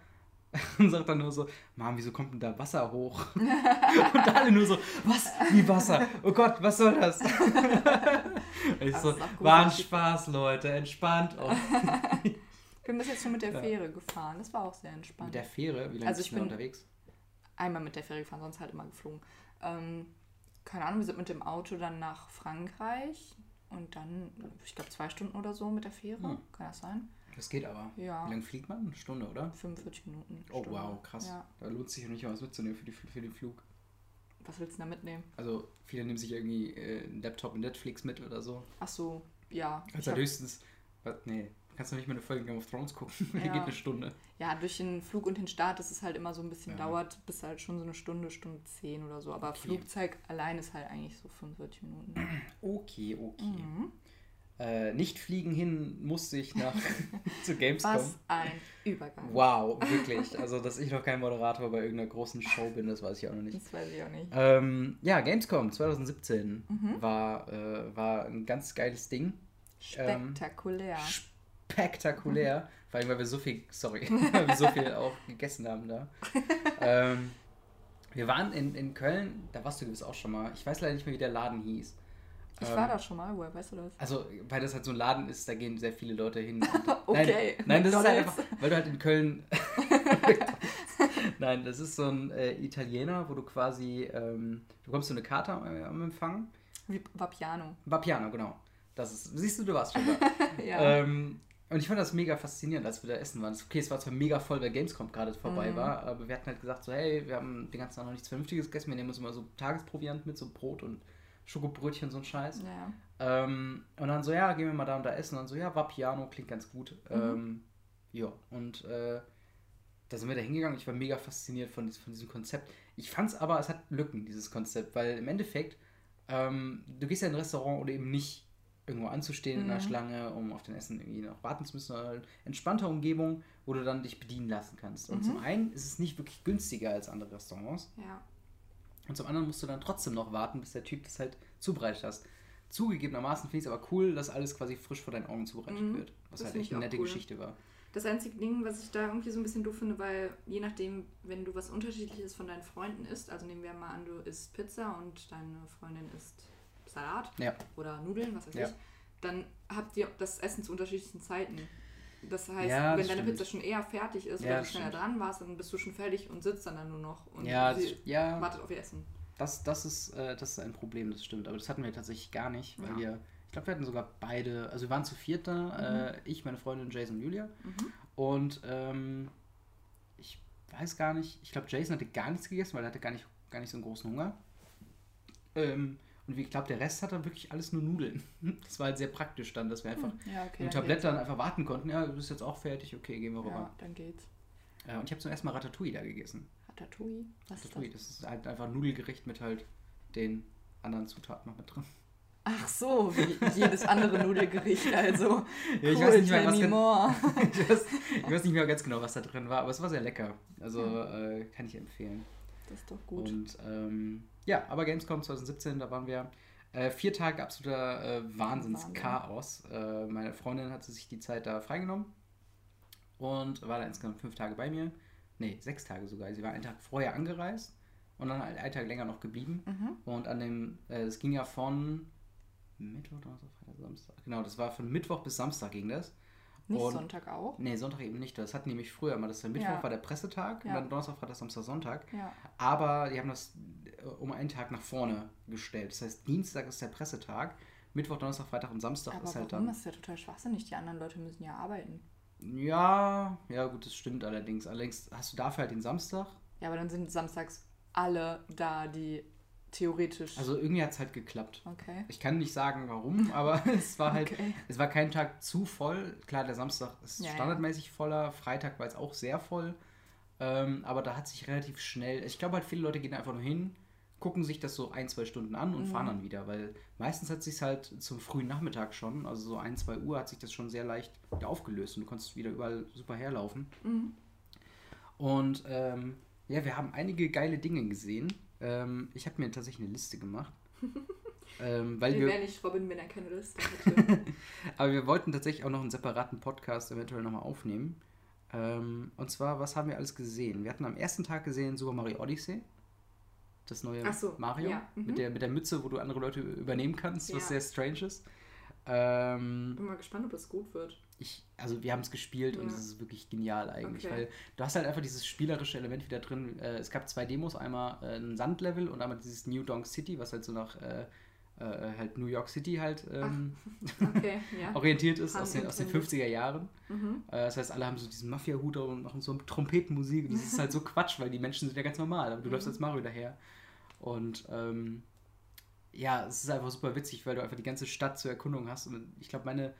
und sag dann nur so, Mom, wieso kommt denn da Wasser hoch? und alle nur so, was? Wie Wasser? Oh Gott, was soll das? Ich
Das
so, war ein Spaß, Leute, entspannt euch.
Ich bin bis jetzt schon mit der
Ja.
Fähre gefahren. Das war auch sehr entspannt.
Mit der Fähre, wie lange
Also ich bin-
unterwegs?
Einmal mit der Fähre gefahren, sonst halt immer geflogen. Ähm, keine Ahnung, wir sind mit dem Auto dann nach Frankreich und dann, ich glaube, zwei Stunden oder so mit der Fähre.
Hm.
Kann das sein?
Das geht aber.
Ja.
Wie lange fliegt man? Eine Stunde, oder?
45 Minuten.
Oh
Stunde.
wow, krass.
Ja.
Da lohnt sich ja nicht mal was mitzunehmen für, die, für den Flug.
Was willst du da mitnehmen?
Also viele nehmen sich irgendwie äh, einen Laptop und Netflix mit oder so.
Ach so, ja.
Du
hab,
höchstens, was, nee, kannst du nicht mal eine Folge Game of Thrones gucken. Die
Ja.
geht eine Stunde.
ja, durch den Flug und den Start, dass es halt immer so ein bisschen
Ja.
dauert, bis halt schon so eine Stunde, Stunde 10 oder so. Aber
Okay.
Flugzeug allein ist halt eigentlich so 45 Minuten.
Okay, okay.
Mhm.
Äh, nicht fliegen hin musste ich nach zu Gamescom.
Was ein Übergang.
Wow, wirklich. Also, dass ich noch kein Moderator bei irgendeiner großen Show bin, das weiß ich auch noch nicht.
Das weiß ich auch nicht.
Ähm, ja, Gamescom 2017
Mhm.
war, äh, war ein ganz geiles Ding. Ähm,
Spektakulär.
spektakulär. Vor allem, weil wir so viel, sorry, weil wir so viel auch gegessen haben da. ähm, wir waren in, in Köln, da warst du gewiss auch schon mal. Ich weiß leider nicht mehr, wie der Laden hieß.
Ich
Ähm,
war da schon mal, woher weißt du das?
Also, weil das halt so ein Laden ist, da gehen sehr viele Leute hin.
Okay.
Nein, nein das ist halt einfach, weil du halt in Köln. nein, das ist so ein äh, Italiener, wo du quasi, ähm, du bekommst so eine Karte am, am Empfang.
Wie Vapiano.
Vapiano, genau. Das ist, siehst du, du warst schon da.
Ja.
Ähm, und ich fand das mega faszinierend, als wir da essen waren. Okay, es war zwar mega voll, weil Gamescom gerade vorbei
Mhm.
war, aber wir hatten halt gesagt, so, hey, wir haben den ganzen Tag noch nichts Vernünftiges gegessen, wir nehmen uns immer so Tagesproviant mit, so Brot und Schokobrötchen, so ein Scheiß.
ja.
Ähm, und dann so, ja, gehen wir mal da und da essen. Und dann so, ja, war Piano, klingt ganz gut.
Mhm.
Ähm, ja, und äh, da sind wir da hingegangen. Ich war mega fasziniert von, von diesem Konzept. Ich fand es aber, es hat Lücken, dieses Konzept, weil im Endeffekt, ähm, du gehst ja in ein Restaurant oder eben nicht irgendwo anzustehen in einer
Mhm.
Schlange, um auf den Essen irgendwie noch warten zu müssen, sondern entspannte Umgebung, wo du dann dich bedienen lassen kannst. Und
Mhm.
zum einen ist es nicht wirklich günstiger als andere Restaurants.
Ja.
Und zum anderen musst du dann trotzdem noch warten, bis der Typ das halt zubereitet hast. Zugegebenermaßen finde ich es aber cool, dass alles quasi frisch vor deinen Augen zubereitet
Mhm.
wird. Was
Das
halt echt eine nette
cool.
Geschichte war.
Das einzige Ding, was ich da irgendwie so ein bisschen doof finde, weil je nachdem, wenn du was Unterschiedliches von deinen Freunden isst, also nehmen wir mal an, du isst Pizza und deine Freundin isst Salat
Ja.
oder Nudeln, was weiß
Ja.
ich, dann habt ihr das Essen zu unterschiedlichen Zeiten. Das heißt,
Ja, das
wenn deine
stimmt.
Pizza schon eher fertig ist,
Ja,
weil du schneller
stimmt.
dran warst, dann bist du schon fertig und sitzt dann, dann nur noch und
Ja, das, ja
wartet auf ihr Essen.
das, das, ist, äh, das ist ein Problem, das stimmt. Aber das hatten wir tatsächlich gar nicht, weil wir, ich glaube, wir hatten sogar beide, also wir waren zu viert da, äh, ich, meine Freundin Jason und Julia.
Mhm.
Und ähm, ich weiß gar nicht, ich glaube, Jason hatte gar nichts gegessen, weil er hatte gar nicht, gar nicht so einen großen Hunger. Ähm, und ich glaube, der Rest hatte wirklich alles nur Nudeln. Das war halt sehr praktisch dann, dass wir einfach
Ja, okay.
im Tablett dann einfach warten konnten. Ja, du bist jetzt auch fertig, okay, gehen wir
Ja,
rüber.
dann geht's.
Äh, und ich habe zum ersten Mal Ratatouille da gegessen.
Ratatouille? Was ist
Ratatouille,
das?
das ist halt einfach ein Nudelgericht mit halt den anderen Zutaten noch mit drin.
Ach so, wie jedes andere Nudelgericht, also.
Ja, ich
cool,
weiß nicht mehr, was
more.
ich, weiß, ich weiß nicht mehr ganz genau, was da drin war, aber es war sehr lecker. Also äh, kann ich empfehlen.
Das ist doch gut.
Und ähm, ja, aber Gamescom 2017, da waren wir äh, vier Tage absoluter äh, Wahnsinnschaos. Äh, meine Freundin hatte sich die Zeit da freigenommen und war da insgesamt fünf Tage bei mir. Nee, sechs Tage sogar. Sie war einen Tag vorher angereist und dann halt einen Tag länger noch geblieben.
Mhm.
Und an dem, äh, es ging ja von Mittwoch, Donnerstag, Freitag, Samstag. Genau, das war von Mittwoch bis Samstag ging das.
Nicht und, Sonntag auch?
Nee, Sonntag eben nicht. Das hatten nämlich früher immer. Das der Mittwoch ja. war der Pressetag ja. und dann Donnerstag, Freitag, Samstag, Sonntag.
Ja.
Aber die haben das äh, um einen Tag nach vorne gestellt. Das heißt, Dienstag ist der Pressetag, Mittwoch, Donnerstag, Freitag und Samstag
Aber
ist
halt dann. Das ist ja total schwachsinnig. Die anderen Leute müssen ja arbeiten.
Ja, ja, gut, das stimmt allerdings. Allerdings hast du dafür halt den Samstag.
Ja, aber dann sind samstags alle da, die theoretisch.
Also irgendwie hat es halt geklappt.
Okay.
Ich kann nicht sagen, warum, aber es war halt, okay. es war kein Tag zu voll. Klar, der Samstag ist ja, standardmäßig ja. voller, Freitag war jetzt auch sehr voll. Ähm, aber da hat sich relativ schnell, ich glaube halt, viele Leute gehen einfach nur hin, gucken sich das so ein, zwei Stunden an und mhm. fahren dann wieder, weil meistens hat sich halt zum frühen Nachmittag schon, also so ein, zwei Uhr hat sich das schon sehr leicht wieder aufgelöst und du konntest wieder überall super herlaufen.
Mhm.
Und ähm, ja, wir haben einige geile Dinge gesehen. Ähm, ich habe mir tatsächlich eine Liste gemacht. ähm, weil
wir wäre nicht Robin, wenn er keine Liste hätte.
Aber wir wollten tatsächlich auch noch einen separaten Podcast eventuell nochmal aufnehmen. Ähm, und zwar, was haben wir alles gesehen? Wir hatten am ersten Tag gesehen Super Mario Odyssey das neue
so,
Mario
ja.
mhm. mit, der, mit der Mütze, wo du andere Leute übernehmen kannst, was sehr strange ist. Ähm,
Bin mal gespannt, ob das gut wird.
Ich, also wir haben es gespielt ja. und es ist wirklich genial eigentlich, okay. weil du hast halt einfach dieses spielerische Element wieder drin. Äh, es gab zwei Demos, einmal äh, ein Sandlevel und einmal dieses New Donk City, was halt so nach äh, äh halt New York City halt ähm,
okay, ja.
orientiert ist aus den, aus den 50er Jahren. Mhm. Äh, das heißt, alle haben so diesen Mafia-Hut und machen so Trompetenmusik und das ist halt so Quatsch, weil die Menschen sind ja ganz normal, aber du mhm. läufst als Mario daher. Und ähm, ja, es ist einfach super witzig, weil du einfach die ganze Stadt zur Erkundung hast. Und ich glaube, meine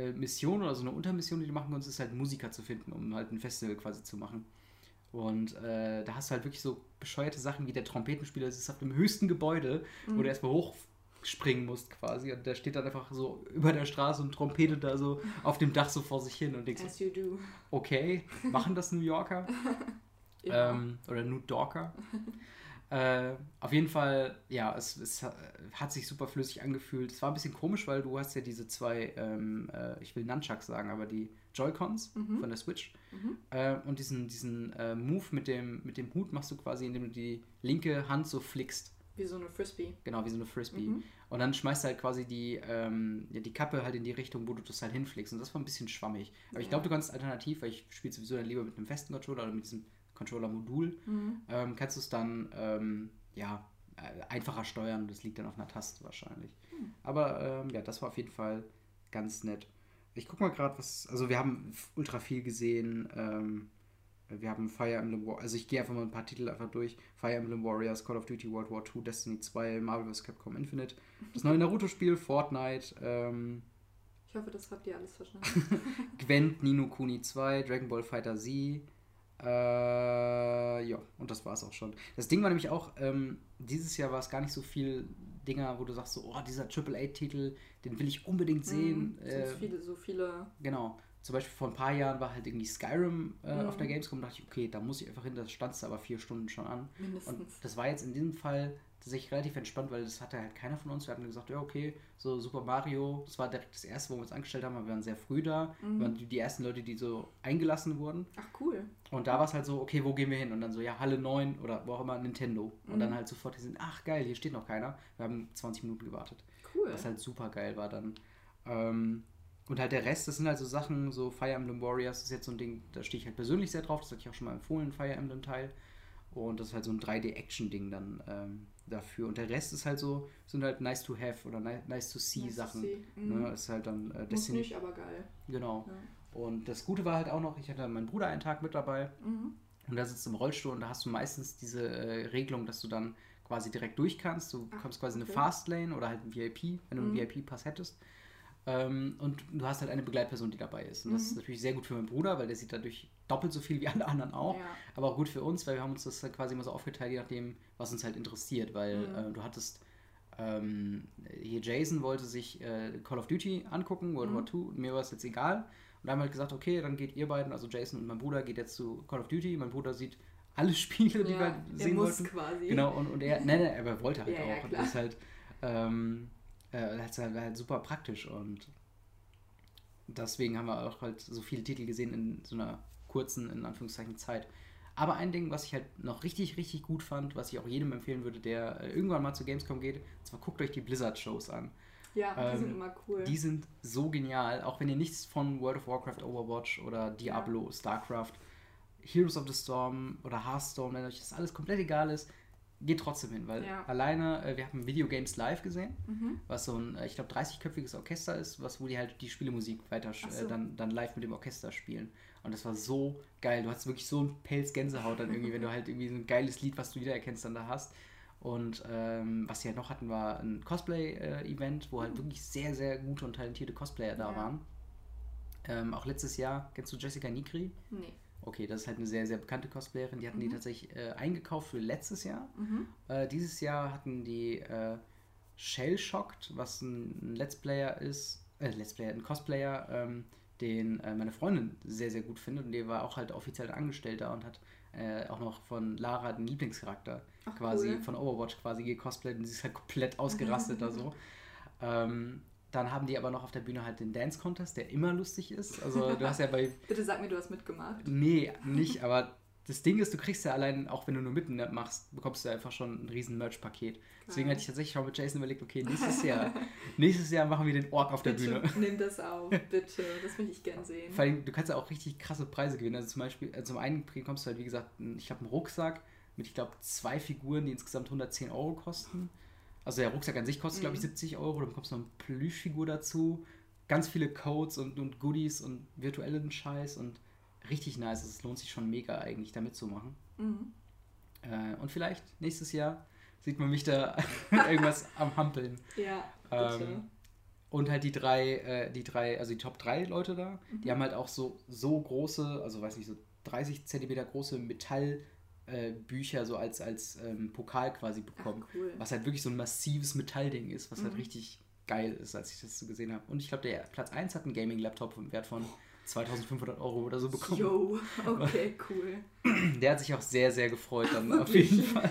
äh, Mission oder so eine Untermission, die du machen kannst, ist halt Musiker zu finden, um halt ein Festival quasi zu machen. Und äh, da hast du halt wirklich so bescheuerte Sachen wie der Trompetenspieler, das ist auf dem höchsten Gebäude, mhm. wo du erstmal hochspringen musst quasi. Und der steht dann einfach so über der Straße und trompetet da so auf dem Dach so vor sich hin und denkst,
As you do.
okay, machen das New Yorker? ja. ähm, oder New Dorker? Äh, auf jeden Fall, ja, es, es, hat sich super flüssig angefühlt. Es war ein bisschen komisch, weil du hast ja diese zwei, ähm, äh, ich will Nunchucks sagen, aber die Joy-Cons mhm. von der Switch. Mhm. Äh, und diesen, diesen äh, Move mit dem, mit dem Hut machst du quasi, indem du die linke Hand so flickst.
Wie so eine Frisbee.
Genau, wie so eine Frisbee. Mhm. Und dann schmeißt du halt quasi die, ähm, ja, die Kappe halt in die Richtung, wo du das halt hinflickst. Und das war ein bisschen schwammig. Aber ja. ich glaube, du kannst alternativ, weil ich spiele sowieso dann lieber mit einem festen Controller oder mit diesem Controller-Modul, mhm. ähm, kannst du es dann ähm, ja, äh, einfacher steuern. Das liegt dann auf einer Taste wahrscheinlich. Mhm. Aber ähm, ja, das war auf jeden Fall ganz nett. Ich guck mal gerade, was. Also, wir haben ultra viel gesehen. Ähm, wir haben Fire Emblem Warriors. Also, ich gehe einfach mal ein paar Titel einfach durch: Fire Emblem Warriors, Call of Duty World War II, Destiny 2, Marvel vs. Capcom Infinite, das neue Naruto-Spiel, Fortnite. Ähm,
ich hoffe, das habt ihr alles verstanden.
Gwent, Nino Kuni 2, Dragon Ball Fighter Z, äh, ja, und das war es auch schon. Das Ding war nämlich auch, ähm, dieses Jahr war es gar nicht so viel Dinger, wo du sagst so, oh, dieser AAA-Titel, den will ich unbedingt mhm, sehen.
Mm, äh, so viele, so viele.
Genau. Zum Beispiel vor ein paar Jahren war halt irgendwie Skyrim äh, mm. auf der Gamescom, da dachte ich, okay, da muss ich einfach hin, das stand aber vier Stunden schon an.
Mindestens.
Und das war jetzt in diesem Fall tatsächlich relativ entspannt, weil das hatte halt keiner von uns. Wir hatten gesagt, ja, okay, so Super Mario, das war direkt das erste, wo wir uns angestellt haben, aber wir waren sehr früh da. Mhm. Wir waren die, die, ersten Leute, die so eingelassen wurden.
Ach, cool.
Und da war es halt so, okay, wo gehen wir hin? Und dann so, ja, Halle 9 oder wo auch immer, Nintendo. Mhm. Und dann halt sofort die sind, ach geil, hier steht noch keiner. Wir haben 20 Minuten gewartet.
Cool.
Was halt super geil war dann. Ähm, und halt der Rest, das sind halt so Sachen, so Fire Emblem Warriors ist jetzt so ein Ding, da stehe ich halt persönlich sehr drauf, das hatte ich auch schon mal empfohlen, Fire Emblem Teil. Und das ist halt so ein 3D-Action-Ding dann ähm, dafür. Und der Rest ist halt so, sind halt nice to have oder nice to see nice Sachen. To see. Mhm. Ne? Ist halt dann
äh, Muss nicht, aber geil.
Genau. Ja. Und das Gute war halt auch noch, ich hatte meinen Bruder einen Tag mit dabei.
Mhm.
Und der sitzt im Rollstuhl und da hast du meistens diese äh, Regelung, dass du dann quasi direkt durch kannst. Du Ach, kommst quasi okay. in eine Fastlane oder halt ein VIP, wenn du mhm. einen VIP-Pass hättest. Ähm, und du hast halt eine Begleitperson, die dabei ist. Und das ist mhm. natürlich sehr gut für meinen Bruder, weil der sieht dadurch doppelt so viel wie alle anderen auch. Ja. Aber auch gut für uns, weil wir haben uns das quasi immer so aufgeteilt, je nachdem, was uns halt interessiert. Weil mhm. äh, du hattest ähm, hier Jason wollte sich äh, Call of Duty angucken, World mhm. War II, und mir war es jetzt egal. Und da haben wir halt gesagt, okay, dann geht ihr beiden, also Jason und mein Bruder, geht jetzt zu Call of Duty. Mein Bruder sieht alle Spiele, die ja, wir sehen wollten.
quasi.
Genau, und, und er, nein, nein, er wollte halt ja, auch. und das ist halt, ähm, äh, das ist halt, halt super praktisch und deswegen haben wir auch halt so viele Titel gesehen in so einer kurzen, in Anführungszeichen, Zeit. Aber ein Ding, was ich halt noch richtig, richtig gut fand, was ich auch jedem empfehlen würde, der äh, irgendwann mal zu Gamescom geht, und zwar guckt euch die Blizzard-Shows an.
Ja, die
Ähm,
sind immer cool.
Die sind so genial, auch wenn ihr nichts von World of Warcraft, Overwatch oder Diablo, StarCraft, Heroes of the Storm oder Hearthstone, wenn euch das alles komplett egal ist, geht trotzdem hin, weil
Ja.
alleine, äh, wir haben Videogames live gesehen,
Mhm.
was so ein, äh, ich glaube, 30-köpfiges Orchester ist, was wo die halt die Spielemusik weiter
Ach so.
äh, dann, dann live mit dem Orchester spielen. Und das war so geil. Du hast wirklich so ein Pelz Gänsehaut dann irgendwie, wenn du halt irgendwie so ein geiles Lied, was du wiedererkennst, dann da hast. Und ähm, was sie halt noch hatten, war ein Cosplay-Event, wo halt wirklich sehr, sehr gute und talentierte Cosplayer da
Ja.
waren. Ähm, auch letztes Jahr, kennst du Jessica Nigri?
Nee.
Okay, das ist halt eine sehr, sehr bekannte Cosplayerin. Die hatten die
Mhm.
tatsächlich äh, eingekauft für letztes Jahr.
Mhm.
Äh, dieses Jahr hatten die äh, Shell Shocked, was ein Let's Player ist, äh, Let's Player, ein Cosplayer, ähm, den äh, meine Freundin sehr, sehr gut findet. Und der war auch halt offiziell Angestellter und hat äh, auch noch von Lara den Lieblingscharakter
Ach,
quasi
cool.
von Overwatch quasi gecosplayt und sie ist halt komplett ausgerastet da so. Ähm, dann haben die aber noch auf der Bühne halt den Dance Contest, der immer lustig ist. Also du hast ja bei
Bitte sag mir, du hast mitgemacht.
Nee, nicht, aber das Ding ist, du kriegst ja allein, auch wenn du nur mitten machst, bekommst du einfach schon ein riesen Merch-Paket. Deswegen hatte ich tatsächlich schon mit Jason überlegt, okay, nächstes Jahr, nächstes Jahr machen wir den Ork auf der
bitte,
Bühne.
nimm das auf, bitte. Das möchte ich gern sehen.
Vor allem, du kannst ja auch richtig krasse Preise gewinnen. Also zum Beispiel, äh, zum einen bekommst du halt, wie gesagt, ich glaube, einen Rucksack mit, ich glaube, zwei Figuren, die insgesamt 110 Euro kosten. Also der Rucksack an sich kostet, glaube ich,
Mhm.
70 Euro. Dann bekommst du noch eine Plüschfigur dazu. Ganz viele Codes und, und Goodies und virtuellen Scheiß und richtig nice. Es lohnt sich schon mega eigentlich, da mitzumachen.
Mhm.
Äh, und vielleicht nächstes Jahr sieht man mich da irgendwas am Hampeln.
Ja, bitte.
Ähm, und halt die drei, äh, die drei, also die Top 3 Leute da, die
Mhm.
haben halt auch so, so große, also weiß nicht, so 30 Zentimeter große Metallbücher äh, so als, als ähm, Pokal quasi bekommen.
Ach, cool.
Was halt wirklich so ein massives Metallding ist, was halt
Mhm.
richtig geil ist, als ich das so gesehen habe. Und ich glaube, der Platz 1 hat einen Gaming-Laptop im Wert von 2500 Euro oder so bekommen.
Yo, okay, cool.
Der hat sich auch sehr, sehr gefreut dann auf
Wirklich?
jeden Fall.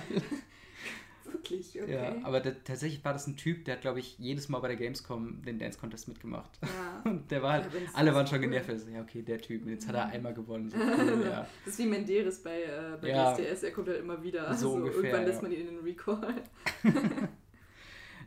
Wirklich, okay.
Ja, aber der, tatsächlich war das ein Typ, der hat, glaube ich, jedes Mal bei der Gamescom den Dance Contest mitgemacht.
Ja.
Und der war halt,
Ja,
alle waren schon
cool.
genervt. Also, ja, okay, der Typ, jetzt hat er einmal gewonnen. So cool, ja.
Das ist wie Menderes bei, äh, bei
Ja.
DSDS, er kommt halt immer wieder.
So
Also
ungefähr,
irgendwann lässt man ihn in den Recall.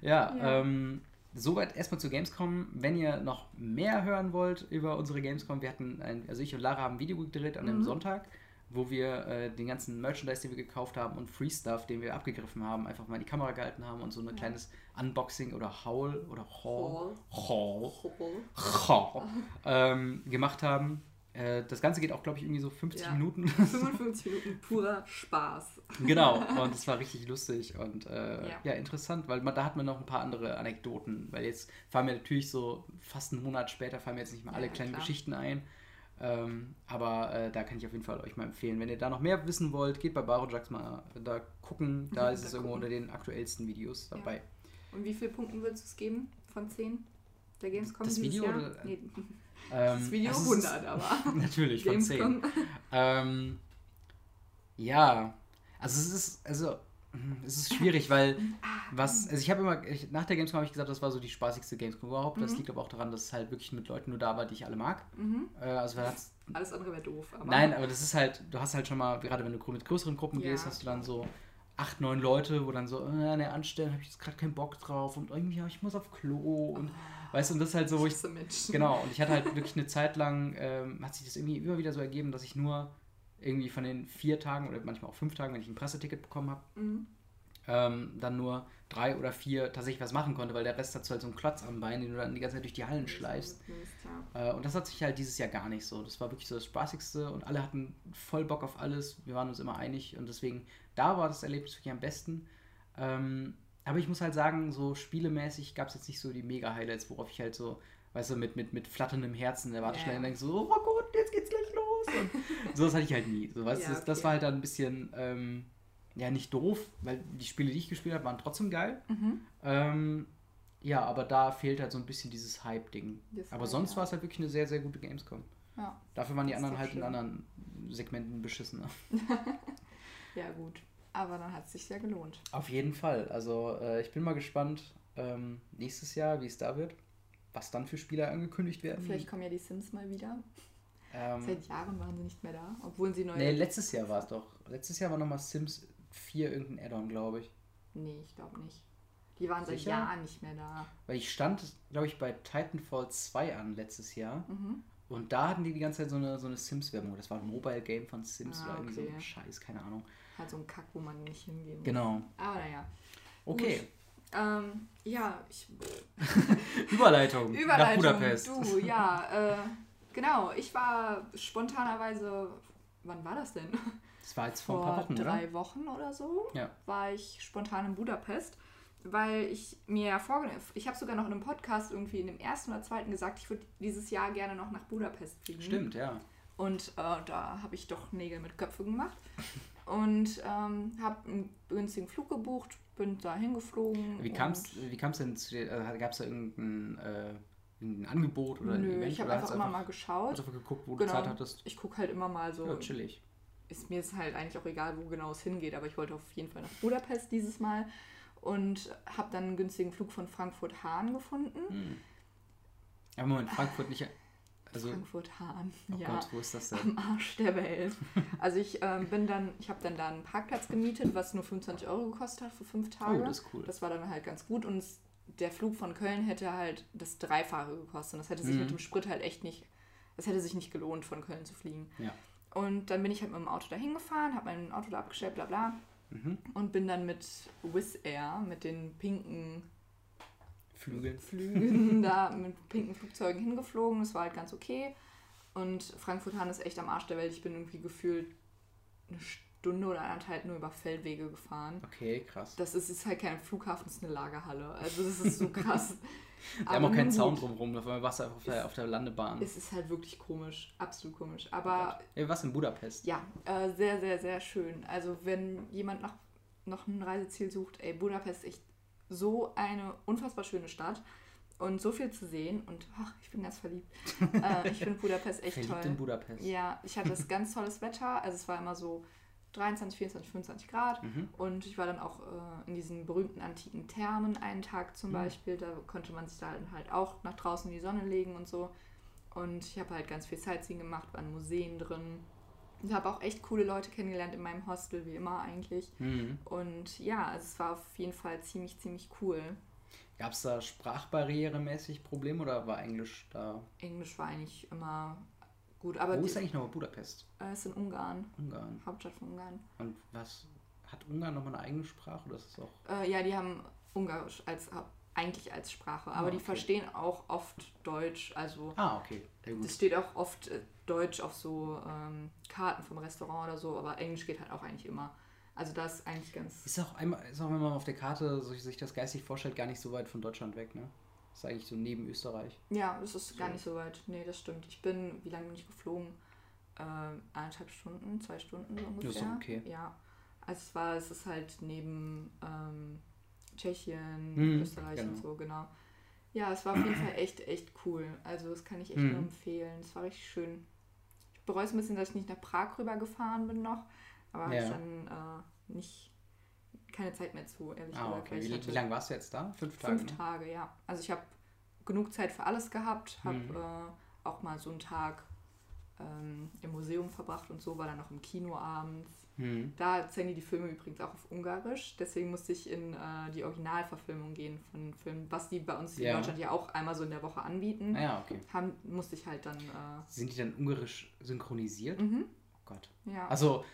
Ja. ähm, soweit erstmal zu Gamescom. Wenn ihr noch mehr hören wollt über unsere Gamescom, wir hatten, ein, also ich und Lara haben ein Video gedreht an einem
Mhm.
Sonntag, wo wir äh, den ganzen Merchandise, den wir gekauft haben und Free Stuff, den wir abgegriffen haben, einfach mal in die Kamera gehalten haben und so ein
Ja.
kleines Unboxing oder Haul oder Haul,
Hall.
Haul,
Hall.
Haul ähm, gemacht haben. Äh, das Ganze geht auch, glaube ich, irgendwie so 50
Ja.
Minuten.
55 Minuten purer Spaß.
Genau, und es war richtig lustig und äh, ja.
Ja.
interessant, weil man, da hat man noch ein paar andere Anekdoten, weil jetzt fallen mir natürlich so fast einen Monat später fallen mir jetzt nicht mehr alle
Ja,
kleinen
klar.
Geschichten ein. Ähm, aber äh, da kann ich auf jeden Fall euch mal empfehlen. Wenn ihr da noch mehr wissen wollt, geht bei Barojax mal da gucken. Da ist
da
es irgendwo
gucken.
unter den aktuellsten Videos dabei.
Und wie viele Punkten würdest du es geben von 10? Der Gamescom
Das Video
Jahr?
oder-
Nee,
Ähm,
das Video
also es ist-
100, aber
Natürlich, von 10.
Gamescom.
Ähm, ja, also es ist, also hm, es ist schwierig, weil
Ah,
was, also ich habe immer, ich, nach der Gamescom habe ich gesagt, das war so die spaßigste Gamescom überhaupt. Das
Mhm.
liegt aber auch daran, dass es halt wirklich mit Leuten nur da war, die ich alle mag.
Mhm.
Äh, also
Alles andere wäre doof. Aber
nein, aber das ist halt, du hast halt schon mal, gerade wenn du mit größeren Gruppen
Ja,
gehst, hast du dann so acht, neun Leute, wo dann so, äh, ne, anstellen, habe ich jetzt gerade keinen Bock drauf und irgendwie, ja, ich muss auf Klo und weißt du, und das ist halt so, wo ich
Menschen.
Genau, und ich hatte halt wirklich eine Zeit lang, ähm, hat sich das irgendwie immer wieder so ergeben, dass ich nur irgendwie von den vier Tagen oder manchmal auch fünf Tagen, wenn ich ein Presseticket bekommen habe,
Mhm.
ähm, dann nur drei oder vier tatsächlich was machen konnte, weil der Rest hat so halt so einen Klotz am Bein, den du dann die ganze Zeit durch die Hallen schleifst. Äh, und das hat sich halt dieses Jahr gar nicht so. Das war wirklich so das Spaßigste und alle hatten voll Bock auf alles. Wir waren uns immer einig und deswegen, da war das Erlebnis wirklich am besten. Ähm, aber ich muss halt sagen, so spielemäßig gab es jetzt nicht so die Mega-Highlights, worauf ich halt so, weißt du, mit, mit, mit flatterndem Herzen in der Warteschlange
Ja.
denke so, oh Gott, jetzt geht's gleich los. Und so das hatte ich halt nie. So, weißt,
Ja,
das, das
okay.
war halt dann ein bisschen, ähm, ja, nicht doof, weil die Spiele, die ich gespielt habe, waren trotzdem geil.
Mhm.
Ähm, ja, aber da fehlt halt so ein bisschen dieses Hype-Ding.
Das
Aber sonst
ja.
war es halt wirklich eine sehr, sehr gute Gamescom.
Ja.
Dafür waren die
Das
anderen halt in
schön.
anderen Segmenten beschissener.
ja, gut. Aber dann hat es sich ja gelohnt.
Auf jeden Fall. Also äh, ich bin mal gespannt ähm, nächstes Jahr, wie es da wird. Was dann für Spieler angekündigt werden.
Vielleicht kommen ja die Sims mal wieder.
ähm,
Seit Jahren waren sie nicht mehr da, obwohl sie neue.
nee, letztes Jahr war es doch. Letztes Jahr war nochmal Sims 4 irgendein Add-on, glaube ich.
Nee, ich glaube nicht. Die waren seit? Jahren nicht mehr da.
Weil ich stand, glaube ich, bei Titanfall 2 an letztes Jahr.
Mhm.
Und da hatten die die ganze Zeit so eine, so eine Sims-Werbung. Das war ein Mobile-Game von Sims
Ah,
oder irgendwie so
okay.
ein Scheiß, keine Ahnung.
Halt so ein Kack, wo man nicht hingehen muss.
Genau.
Aber naja.
Okay.
Gut. Ähm, ja, ich,
Überleitung.
Überleitung.
Nach Budapest.
Du, ja, äh, genau. Ich war spontanerweise, wann war das denn?
Das war jetzt vor ein paar Wochen,
drei
oder?
Wochen oder so.
Ja.
War ich spontan in Budapest, weil ich mir ja vorgenommen, ich habe sogar noch in einem Podcast irgendwie in dem ersten oder zweiten gesagt, ich würde dieses Jahr gerne noch nach Budapest fliegen.
Stimmt, ja.
Und äh, da habe ich doch Nägel mit Köpfe gemacht und ähm, habe einen günstigen Flug gebucht, bin da hingeflogen.
Wie kam es wie kam's denn zu dir? Äh, Gab es da irgendein, äh, irgendein Angebot oder ein
Nö,
Event?
ich habe einfach immer
du
mal geschaut.
einfach geguckt, wo
Genau.
du Zeit hattest?
Ich gucke halt immer mal so.
Ja, chillig.
ist mir ist halt eigentlich auch egal, wo genau es hingeht, aber ich wollte auf jeden Fall nach Budapest dieses Mal und habe dann einen günstigen Flug von Frankfurt-Hahn gefunden.
Hm. Aber Moment, Frankfurt nicht. Also,
Frankfurt-Hahn,
oh
ja.
Gott, wo ist das denn?
Am Arsch der Welt. Also ich ähm, bin dann, ich habe dann da einen Parkplatz gemietet, was nur 25 Euro gekostet hat für fünf Tage.
Oh, das ist cool.
Das war dann halt ganz gut und der Flug von Köln hätte halt das Dreifache gekostet. Und das hätte sich
Mhm.
mit dem Sprit halt echt nicht, das hätte sich nicht gelohnt, von Köln zu fliegen.
Ja.
Und dann bin ich halt mit dem Auto dahin gefahren, habe mein Auto da abgestellt, bla bla.
Mhm.
Und bin dann mit Wizz Air, mit den pinken
Flügel.
Flügen da, mit pinken Flugzeugen hingeflogen. Das war halt ganz okay. Und Frankfurt-Hahn ist echt am Arsch der Welt. Ich bin irgendwie gefühlt eine Stunde oder anderthalb nur über Feldwege gefahren.
Okay, krass.
Das ist, ist halt kein Flughafen, das ist eine Lagerhalle. Also das ist so krass.
Wir haben auch keinen
gut.
drumherum, warst du einfach auf der, auf der Landebahn.
Es ist halt wirklich komisch, absolut komisch. Aber
Ey, was in Budapest?
ja, äh, sehr, sehr, sehr schön. Also wenn jemand nach, noch ein Reiseziel sucht, ey, Budapest ist echt so eine unfassbar schöne Stadt und so viel zu sehen und ach, ich bin ganz verliebt. äh, ich finde Budapest echt
Verliebt
toll.
in Budapest.
Ja, ich hatte das ganz tolles Wetter. Also es war immer so 23, 24, 25 Grad.
Mhm.
Und ich war dann auch äh, in diesen berühmten antiken Thermen einen Tag zum
Mhm.
Beispiel. Da konnte man sich da halt auch nach draußen in die Sonne legen und so. Und ich habe halt ganz viel Sightseeing gemacht, waren Museen drin. Ich habe auch echt coole Leute kennengelernt in meinem Hostel, wie immer eigentlich.
Mhm.
Und ja, also es war auf jeden Fall ziemlich, ziemlich cool.
Gab es da sprachbarrieremäßig Probleme oder war Englisch da?
Englisch war eigentlich immer gut. Aber
Wo ist
die,
eigentlich nochmal Budapest?
äh, es ist in Ungarn,
Ungarn.
Hauptstadt von Ungarn.
Und was? Hat Ungarn nochmal eine eigene Sprache oder ist auch.
Äh, ja, die haben Ungarisch als eigentlich als Sprache, aber
Ah,
die
okay.
verstehen auch oft Deutsch. Also
Ah, okay.
Es steht auch oft äh, Deutsch auf so ähm, Karten vom Restaurant oder so, aber Englisch geht halt auch eigentlich immer. Also das ist eigentlich ganz.
Ist auch einmal, ist auch wenn man auf der Karte so, sich das geistig vorstellt, gar nicht so weit von Deutschland weg, ne? Ist eigentlich so neben Österreich.
Ja, es ist gar
So.
nicht so weit. Nee, das stimmt. Ich bin, wie lange bin ich geflogen? Ähm, eineinhalb Stunden, zwei Stunden so ungefähr.
ist doch okay.
Ja. Also es war, es ist halt neben ähm, Tschechien,
Mhm,
Österreich und
genau.
so, genau. Ja, es war auf jeden Fall echt, echt cool. Also das kann ich echt
Mhm.
nur empfehlen. Es war richtig schön. Ich bereue es ein bisschen, dass ich nicht nach Prag rüber gefahren bin noch. Aber
Ja.
ich dann äh, nicht keine Zeit mehr zu, ehrlich
Ah,
gesagt.
okay. Wie, wie lange warst du jetzt da? Fünf Tage?
Fünf
ne?
Tage, ja. Also ich habe genug Zeit für alles gehabt, habe
Mhm.
äh, auch mal so einen Tag ähm, im Museum verbracht und so, war dann noch im Kino abends.
Hm.
Da zeigen die die Filme übrigens auch auf Ungarisch, deswegen musste ich in äh, die Originalverfilmung gehen von Filmen, was die bei uns
Ja.
in Deutschland ja auch einmal so in der Woche anbieten.
Ah, ja, okay.
Haben, musste ich halt dann, äh,
Sind die dann ungarisch synchronisiert?
mhm,
Oh Gott.
ja.
Also,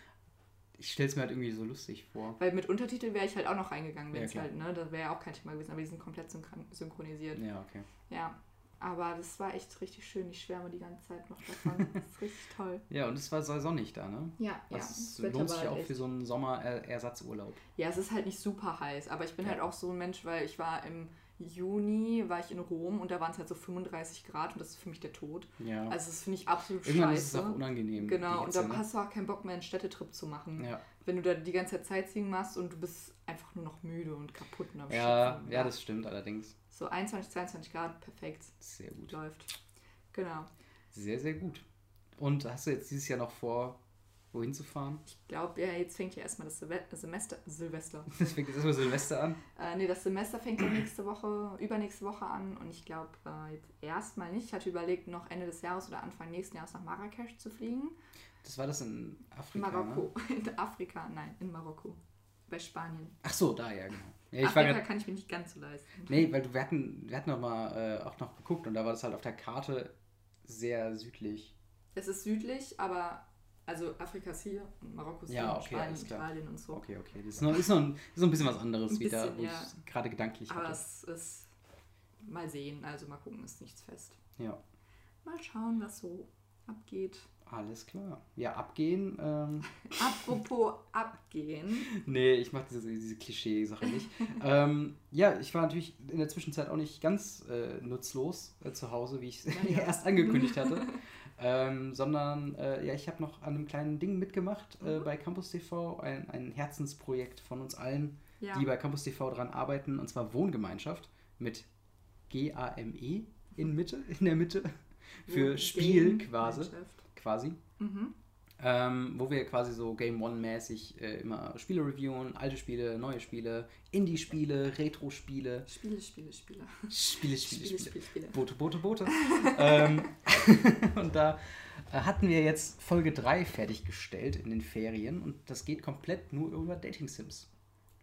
ich stelle es mir halt irgendwie so lustig vor.
Weil mit Untertitel wäre ich halt auch noch reingegangen, wenn
Ja,
es
klar.
halt, ne, das wäre ja auch kein Thema gewesen, aber die sind komplett synchron synchronisiert.
Ja, okay.
Ja, aber das war echt richtig schön. Ich schwärme die ganze Zeit noch davon. Das ist richtig toll.
Ja, und es war sehr sonnig da, ne?
Ja, ja.
Das
Wetter
lohnt
war
sich auch
echt-
für so einen Sommerersatzurlaub.
Ja, es ist halt nicht super heiß, aber ich bin
Ja.
halt auch so ein Mensch, weil ich war im Juni, war ich in Rom und da waren es halt so 35 Grad und das ist für mich der Tod.
Ja.
Also das finde ich absolut
Irgendwann
scheiße.
ist es auch unangenehm.
Genau, und dann
ne?
hast du auch keinen Bock mehr, einen Städtetrip zu machen.
Ja,
Wenn du da die ganze Zeit Sightseeing machst und du bist einfach nur noch müde und kaputt und am
ja, ja, das stimmt allerdings.
So 21, 22 Grad, perfekt,
Sehr gut.
läuft. Genau.
Sehr, sehr gut. Und hast du jetzt dieses Jahr noch vor, wohin zu fahren?
Ich glaube, ja, jetzt fängt ja erstmal das Semester, Silvester.
Das fängt jetzt erstmal Silvester an.
Äh, nee, das Semester fängt ja nächste Woche, übernächste Woche an und ich glaube äh, jetzt erstmal nicht. Ich hatte überlegt, noch Ende des Jahres oder Anfang nächsten Jahres nach Marrakesch zu fliegen.
Das war das in
In
Afrika,
Marokko.
ne?
In Afrika, nein, in Marokko. Bei Spanien.
Ach so, da, ja, genau. Ja, ich
Afrika
grad,
kann ich mir nicht ganz so leisten.
nee, weil wir hatten, wir hatten noch mal äh, auch noch geguckt und da war das halt auf der Karte sehr südlich.
Es ist südlich, aber also Afrika ist hier und Marokko ist
Ja,
hier
okay,
Spanien. Italien und so.
Okay, okay. Das ist noch, ist noch, ein, ist noch ein bisschen was anderes
Ein
wieder,
bisschen,
wo
ja.
ich gerade gedanklich
Aber
hatte.
es ist mal sehen, also mal gucken, ist nichts fest.
Ja,
Mal schauen, was so abgeht.
Alles klar. Ja, abgehen. Ähm,
Apropos abgehen.
nee, ich mache diese, diese Klischee-Sache nicht. ähm, ja, ich war natürlich in der Zwischenzeit auch nicht ganz äh, nutzlos äh, zu Hause, wie ich es
Ja.
erst angekündigt hatte. ähm, sondern äh, ja, ich habe noch an einem kleinen Ding mitgemacht äh,
Mhm.
bei Campus TV, ein, ein Herzensprojekt von uns allen,
Ja.
die bei Campus TV dran arbeiten, und zwar Wohngemeinschaft mit G-A-M-E in Mitte, in der Mitte, für Spiel quasi,
Gemeinschaft.
Quasi.
Mhm.
Ähm, wo wir quasi so Game One-mäßig äh, immer Spiele reviewen, alte Spiele, neue Spiele, Indie-Spiele, Retro-Spiele,
Spiele, Spiele, Spiele.
Spiele, Spiele,
Spiele,
Spiele.
Spiele, Spiele.
Boote, Boote, Boote. ähm, und da äh, hatten wir jetzt Folge 3 fertiggestellt in den Ferien und das geht komplett nur über Dating Sims.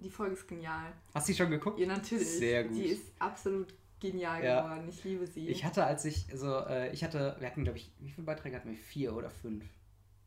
Die Folge ist genial.
Hast du die schon geguckt?
Ja, natürlich.
Sehr gut.
Die ist absolut genial
Ja.
geworden. Ich liebe sie.
Ich hatte, als ich, also äh, ich hatte, wir hatten, glaube ich, wie viele Beiträge hatten wir? Vier oder fünf?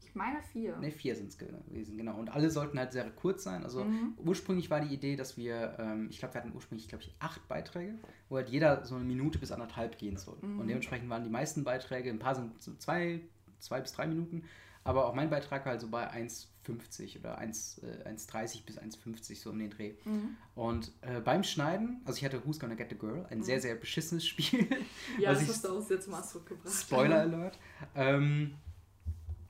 Ich meine vier.
Ne, vier sind es gewesen, genau. Und alle sollten halt sehr kurz sein. Also
Mhm.
ursprünglich war die Idee, dass wir, ähm, ich glaube, wir hatten ursprünglich, glaube ich, acht Beiträge, wo halt jeder so eine Minute bis anderthalb gehen soll.
Mhm.
Und dementsprechend waren die meisten Beiträge, ein paar sind so zwei, zwei bis drei Minuten, aber auch mein Beitrag war halt so bei 1,50 oder 1, äh, 1,30 bis 1,50 so um den Dreh.
Mhm.
Und äh, beim Schneiden, also ich hatte Who's Gonna Get the Girl, ein sehr, sehr beschissenes Spiel.
Ja, das
ich-
hast du auch sehr zum Ausdruck gebracht.
Spoiler Alert. Ähm,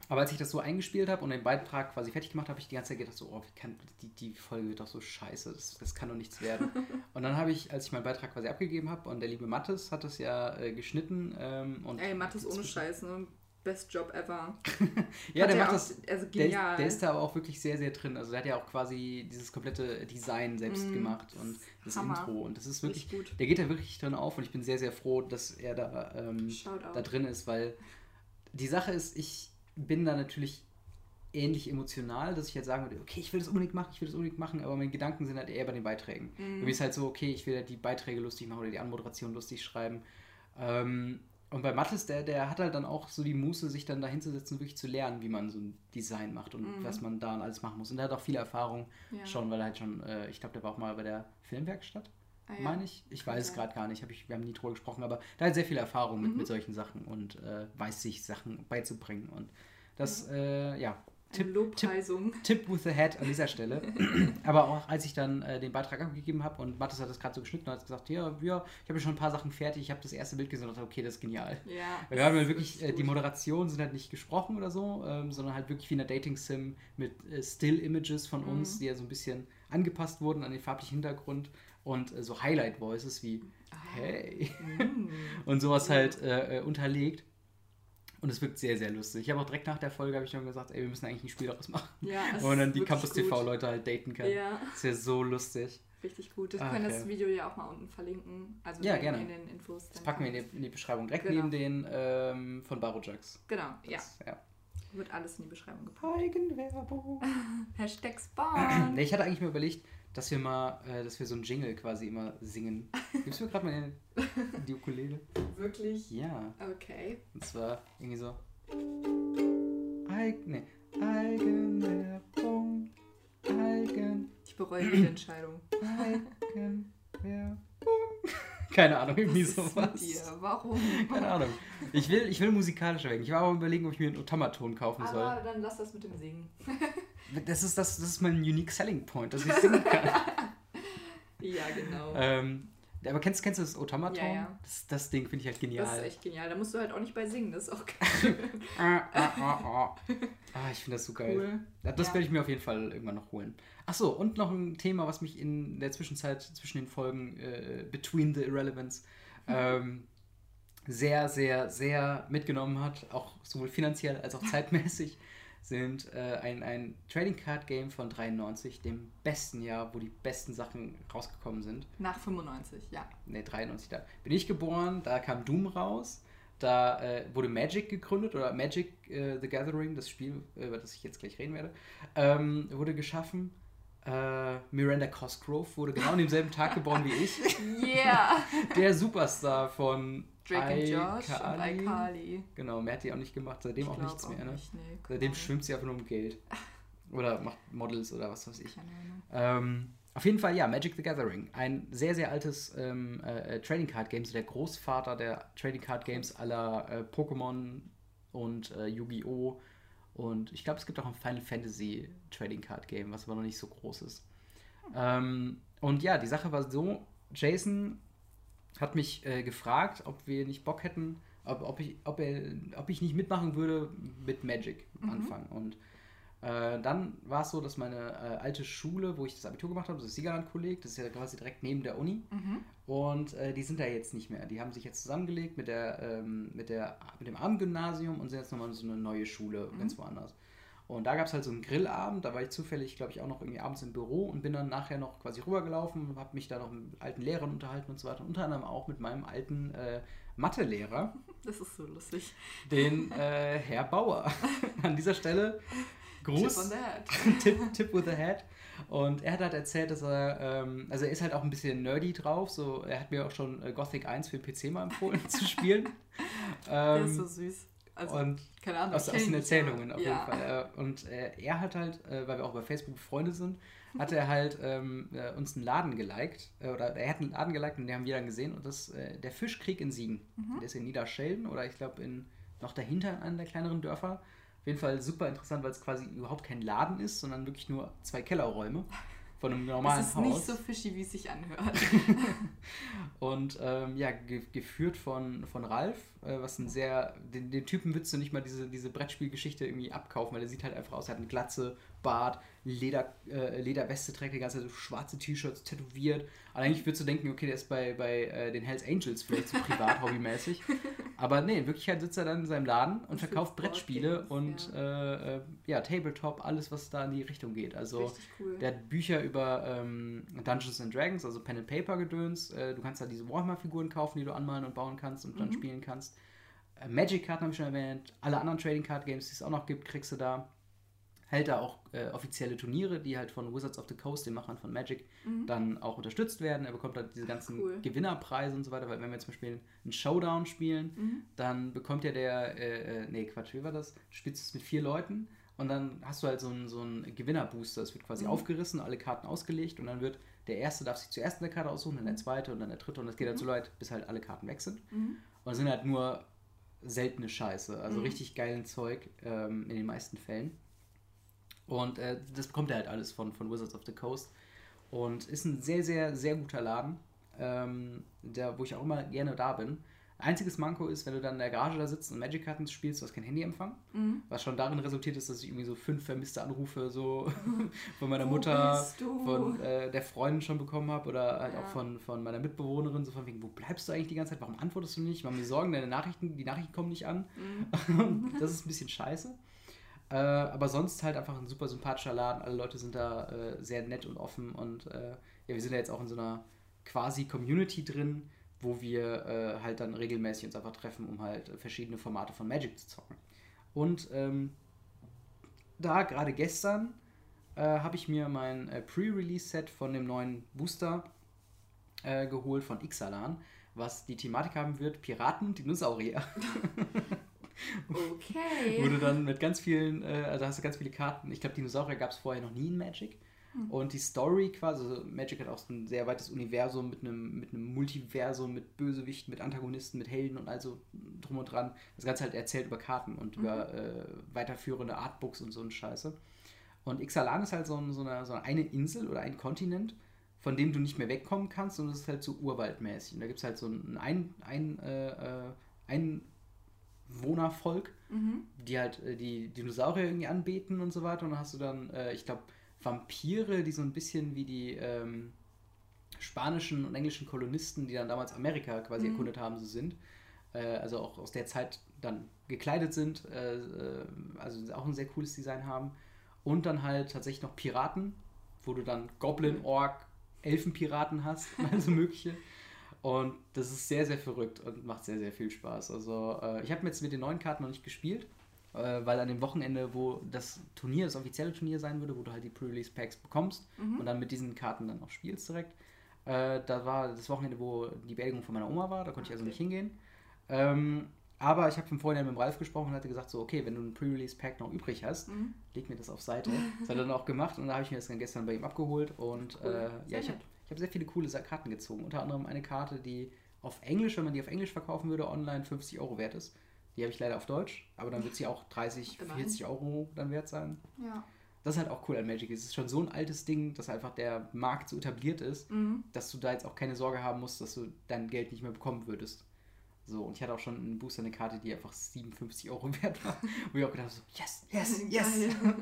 aber als ich das so eingespielt habe und den Beitrag quasi fertig gemacht habe, habe ich die ganze Zeit gedacht, so, oh, kann, die, die Folge wird doch so scheiße, das, das kann doch nichts werden. und dann habe ich, als ich meinen Beitrag quasi abgegeben habe, und der liebe Mattes hat es ja äh, geschnitten. Ähm, und
Ey, Mathis ohne Scheiß, ne? Best Job ever.
Ja, der
er
macht
auch-
das.
Also
Der,
genial.
der ist da aber auch wirklich sehr, sehr drin. Also der hat ja auch quasi dieses komplette Design selbst
Mm,
gemacht und das
Hammer.
Intro. Und das ist wirklich,
gut.
der geht da wirklich drin auf und ich bin sehr, sehr froh, dass er da ähm, da drin ist, weil die Sache ist, ich bin da natürlich ähnlich emotional, dass ich halt sagen würde, okay, ich will das unbedingt machen, ich will das unbedingt machen, aber meine Gedanken sind halt eher bei den Beiträgen.
Mhm.
Für mich ist halt so, okay, ich will halt die Beiträge lustig machen oder die Anmoderation lustig schreiben. Ähm, und bei Mattes, der, der hat halt dann auch so die Muße, sich dann da hinzusetzen und wirklich zu lernen, wie man so ein Design macht und
Mhm.
was man da alles machen muss. Und er hat auch viel Erfahrung
Ja.
schon, weil er halt schon, äh, ich glaube, der war auch mal bei der Filmwerkstatt
Ah, ja.
meine ich. Ich weiß es
sein.
gerade gar nicht, ich, wir haben nie drüber gesprochen, aber da hat sehr viel Erfahrung mit,
Mhm.
mit solchen Sachen und äh, weiß sich Sachen beizubringen. Und das, äh, ja, Tipp, Tipp,
Lobpreisung.
Tip with the Head an dieser Stelle. aber auch als ich dann äh, den Beitrag abgegeben habe und Mathis hat das gerade so geschnitten und hat gesagt, ja, ja ich habe schon ein paar Sachen fertig, ich habe das erste Bild gesehen und dachte, okay, das ist genial.
Ja.
Weil wir haben
ist
wirklich, äh, die. Moderationen sind halt nicht gesprochen oder so, ähm, sondern halt wirklich wie in einer Dating-Sim mit äh, Still-Images von
Mhm.
uns, die ja so ein bisschen angepasst wurden an den farblichen Hintergrund und äh, so Highlight-Voices wie
Ah.
Hey
Mm.
und sowas halt äh, äh, unterlegt. Und es wirkt sehr, sehr lustig. Ich habe auch direkt nach der Folge habe ich dann gesagt, ey, wir müssen eigentlich ein Spiel daraus machen.
Ja,
man dann
ist
die Campus. TV-Leute halt daten kann.
Ja,
Das wäre so lustig.
richtig gut. Wir
Ah,
können
okay.
das Video ja auch mal unten verlinken. Also
Ja,
in,
gerne.
in den Infos.
Das packen wir in die, in die Beschreibung. Direkt
Genau.
neben den ähm, von Barojax.
Genau, ja.
Das, ja.
Wird alles in die Beschreibung gepackt.
Eigenwerbung.
Hashtag Spawn.
Nee, ich hatte eigentlich mir überlegt, dass wir mal, äh, dass wir so einen Jingle quasi immer singen. Gibst du mir gerade mal die, die Ukulele?
Wirklich?
Ja.
Okay.
Und zwar irgendwie so. Eig nee. Eigenwerbung. Eigen.
Ich bereue die Entscheidung.
Eigenwerbung. Keine Ahnung, irgendwie
Was ist mit
sowas.
dir? Warum?
Keine Ahnung. Ich will, ich will musikalischer werden. Ich war aber überlegen, ob ich mir einen Automaton kaufen soll.
Aber dann lass das mit dem Singen.
Das ist, das, das ist mein unique selling point, dass ich singen kann.
Ja, genau.
ähm, aber kennst, kennst du das Automaton?
Ja, ja.
Das, das Ding finde ich halt genial.
das ist echt genial. Da musst du halt auch nicht bei singen. Das ist auch schön.
Ah, ah, ah, ah. ich finde das so geil.
cool.
Das
Ja.
werde ich mir auf jeden Fall irgendwann noch holen. Achso, und noch ein Thema, was mich in der Zwischenzeit zwischen den Folgen äh, Between the Irrelevance ähm, sehr, sehr, sehr mitgenommen hat, auch sowohl finanziell als auch zeitmäßig, sind äh, ein, ein Trading Card Game von 93, dem besten Jahr, wo die besten Sachen rausgekommen sind.
Nach 95, ja.
Ne, 93, da bin ich geboren, da kam Doom raus, da äh, wurde Magic gegründet oder Magic äh, the Gathering, das Spiel, äh, über das ich jetzt gleich reden werde, ähm, wurde geschaffen Äh, Miranda Cosgrove wurde genau an demselben Tag geboren wie ich.
Yeah!
Der Superstar von
Drake and Josh und iCarly.
Genau, mehr hat die auch nicht gemacht, seitdem
Ich
auch nichts mehr. Ne?
nicht, nee,
Seitdem schwimmt sie einfach nur um Geld. Oder macht Models oder was weiß ich. Ähm, auf jeden Fall, ja, Magic the Gathering. Ein sehr, sehr altes ähm, äh, äh, Trading Card Game, so der Großvater der Trading Card Games aller äh, Pokémon und äh, Yu-Gi-Oh! Und ich glaube, es gibt auch ein Final Fantasy Trading Card Game, was aber noch nicht so groß ist. Ähm, und ja, die Sache war so: Jason hat mich äh, gefragt, ob wir nicht Bock hätten, ob, ob, ich, ob, er, ob ich nicht mitmachen würde mit Magic
Mhm.
anfangen. Und äh, dann war es so, dass meine äh, alte Schule, wo ich das Abitur gemacht habe, das ist Siegerland-Kolleg, das ist ja quasi direkt neben der Uni.
Mhm.
Und äh, die sind da jetzt nicht mehr. Die haben sich jetzt zusammengelegt mit, der, ähm, mit, der, mit dem Abendgymnasium und sind jetzt nochmal in so eine neue Schule,
Mhm.
ganz woanders. Und da gab es halt so einen Grillabend, da war ich zufällig, glaube ich, auch noch irgendwie abends im Büro und bin dann nachher noch quasi rübergelaufen, habe mich da noch mit alten Lehrern unterhalten und so weiter. Unter anderem auch mit meinem alten äh, Mathelehrer,
Das ist so lustig.
den äh, Herr Bauer. An dieser Stelle Gruß.
Chip on the head.
Tip, Tip with the Head. Und er hat halt erzählt, dass er, ähm, also er ist halt auch ein bisschen nerdy drauf. So, er hat mir auch schon äh, Gothic 1 für den PC mal empfohlen zu spielen.
Der ist
Ähm,
so süß. Also,
und
keine Ahnung.
aus, aus den Erzählungen auf
ja.
jeden Fall. Und äh, er hat halt, äh, weil wir auch bei Facebook befreundet sind, hat er halt ähm, äh, uns einen Laden geliked. Äh, oder er hat einen Laden geliked und den haben wir dann gesehen. Und das äh, der Fischkrieg in Siegen.
Mhm.
Der ist in Niederschelden oder ich glaube in noch dahinter in einem der kleineren Dörfer. Auf jeden Fall super interessant, weil es quasi überhaupt kein Laden ist, sondern wirklich nur zwei Kellerräume von einem normalen
Es ist
Haus.
nicht so fishy, wie es sich anhört.
Und ähm, ja, ge geführt von, von Ralf, was ein sehr. Den, den Typen würdest du nicht mal diese, diese Brettspielgeschichte irgendwie abkaufen, weil der sieht halt einfach aus, er hat eine Glatze, Bart, Leder, äh, Lederweste, trägt die ganze Zeit so schwarze T-Shirts, tätowiert. Und eigentlich würdest du denken, okay, der ist bei, bei äh, den Hells Angels vielleicht so privat, hobbymäßig. Aber nee, in Wirklichkeit sitzt er dann in seinem Laden und verkauft Brettspiele und äh, äh, ja, Tabletop, alles, was da in die Richtung geht. Also.
Cool.
Der hat Bücher über ähm, Dungeons and Dragons, also Pen and Paper gedöns. Äh, du kannst da diese Warhammer-Figuren kaufen, die du anmalen und bauen kannst und dann
Mhm.
spielen kannst. Äh, Magic-Karten habe ich schon erwähnt. Alle anderen Trading Card Games, die es auch noch gibt, kriegst du da. Hält da auch äh, offizielle Turniere, die halt von Wizards of the Coast, den Machern von Magic,
Mhm.
dann auch unterstützt werden. Er bekommt halt diese ganzen
Cool.
Gewinnerpreise und so weiter, weil wenn wir zum Beispiel einen Showdown spielen,
Mhm.
dann bekommt ja der, äh, äh, nee, Quatsch, wie war das? Du spielst es mit vier Leuten und dann hast du halt so einen, so einen Gewinnerbooster. Es wird quasi
Mhm.
aufgerissen, alle Karten ausgelegt und dann wird der Erste darf sich zuerst eine Karte aussuchen, dann der Zweite und dann der Dritte und das geht halt so weit, bis halt alle Karten weg sind.
Mhm.
Und es sind halt nur seltene Scheiße, also
Mhm.
richtig geilen Zeug ähm, in den meisten Fällen. Und äh, das bekommt er halt alles von, von Wizards of the Coast. Und ist ein sehr, sehr, sehr guter Laden, ähm, der, wo ich auch immer gerne da bin. Einziges Manko ist, wenn du dann in der Garage da sitzt und Magic Cards spielst, du hast kein Handyempfang.
Mhm.
Was schon darin resultiert ist, dass ich irgendwie so fünf vermisste Anrufe so von meiner
Wo
Mutter, von äh, der Freundin schon bekommen habe oder halt
Ja.
auch von, von meiner Mitbewohnerin, so von wegen, wo bleibst du eigentlich die ganze Zeit, warum antwortest du nicht? Ich mache mir Sorgen, deine Nachrichten, die Nachrichten kommen nicht an.
Mhm.
das ist ein bisschen scheiße. Äh, aber sonst halt einfach ein super sympathischer Laden. Alle Leute sind da äh, sehr nett und offen und äh, ja, wir sind ja jetzt auch in so einer quasi Community drin, wo wir äh, halt dann regelmäßig uns einfach treffen, um halt verschiedene Formate von Magic zu zocken. Und ähm, da gerade gestern äh, habe ich mir mein äh, Pre-Release-Set von dem neuen Booster äh, geholt von Ixalan, was die Thematik haben wird: Piraten, Dinosaurier.
Okay.
Du dann mit ganz vielen, äh, also hast du ganz viele Karten. Ich glaube, Dinosaurier gab es vorher noch nie in Magic. Und die Story quasi, also Magic hat auch so ein sehr weites Universum mit einem, mit einem Multiversum, mit Bösewichten, mit Antagonisten, mit Helden und also drum und dran. Das Ganze halt erzählt über Karten und über äh, weiterführende Artbooks und so ein Scheiße. Und Ixalan ist halt so, ein, so, eine, so eine Insel oder ein Kontinent, von dem du nicht mehr wegkommen kannst und es ist halt so urwaldmäßig. Und da gibt es halt so ein, ein, ein, äh, äh, ein Wohnervolk,
Mhm.
die halt äh, die Dinosaurier irgendwie anbeten und so weiter. Und dann hast du dann, äh, ich glaube, Vampire, die so ein bisschen wie die ähm, spanischen und englischen Kolonisten, die dann damals Amerika quasi
Mhm.
erkundet haben, so sind. Äh, also auch aus der Zeit dann gekleidet sind. Äh, äh, also auch ein sehr cooles Design haben. Und dann halt tatsächlich noch Piraten, wo du dann Goblin,
Mhm.
Ork, Elfenpiraten hast, also mögliche. Und das ist sehr, sehr verrückt und macht sehr, sehr viel Spaß. Also, äh, ich habe jetzt mit den neuen Karten noch nicht gespielt. Äh, weil an dem Wochenende, wo das Turnier, das offizielle Turnier sein würde, wo du halt die Pre-Release-Packs bekommst
Mhm.
und dann mit diesen Karten dann auch spielst direkt, äh, da war das Wochenende, wo die Beerdigung von meiner Oma war, da konnte ich also
Okay.
nicht hingehen. Ähm, aber ich habe im Vorhinein mit dem Ralf gesprochen und hatte gesagt, so, okay, wenn du ein Pre-Release-Pack noch übrig hast,
Mhm.
leg mir das auf Seite. Das hat er dann auch gemacht und da habe ich mir das dann gestern bei ihm abgeholt und
Cool.
äh, ja, ich habe hab sehr viele coole Karten gezogen. Unter anderem eine Karte, die auf Englisch, wenn man die auf Englisch verkaufen würde, online 50 Euro wert ist. Die habe ich leider auf Deutsch, aber dann wird sie auch 30,
Immerhin.
40 Euro dann wert sein.
Ja.
Das ist halt auch cool an Magic. Es ist schon so ein altes Ding, dass einfach der Markt so etabliert ist,
Mhm.
dass du da jetzt auch keine Sorge haben musst, dass du dein Geld nicht mehr bekommen würdest. So, und ich hatte auch schon einen Booster, eine Karte, die einfach 57 Euro wert war. Wo ich auch gedacht habe, so, yes, yes, yes.
Geil.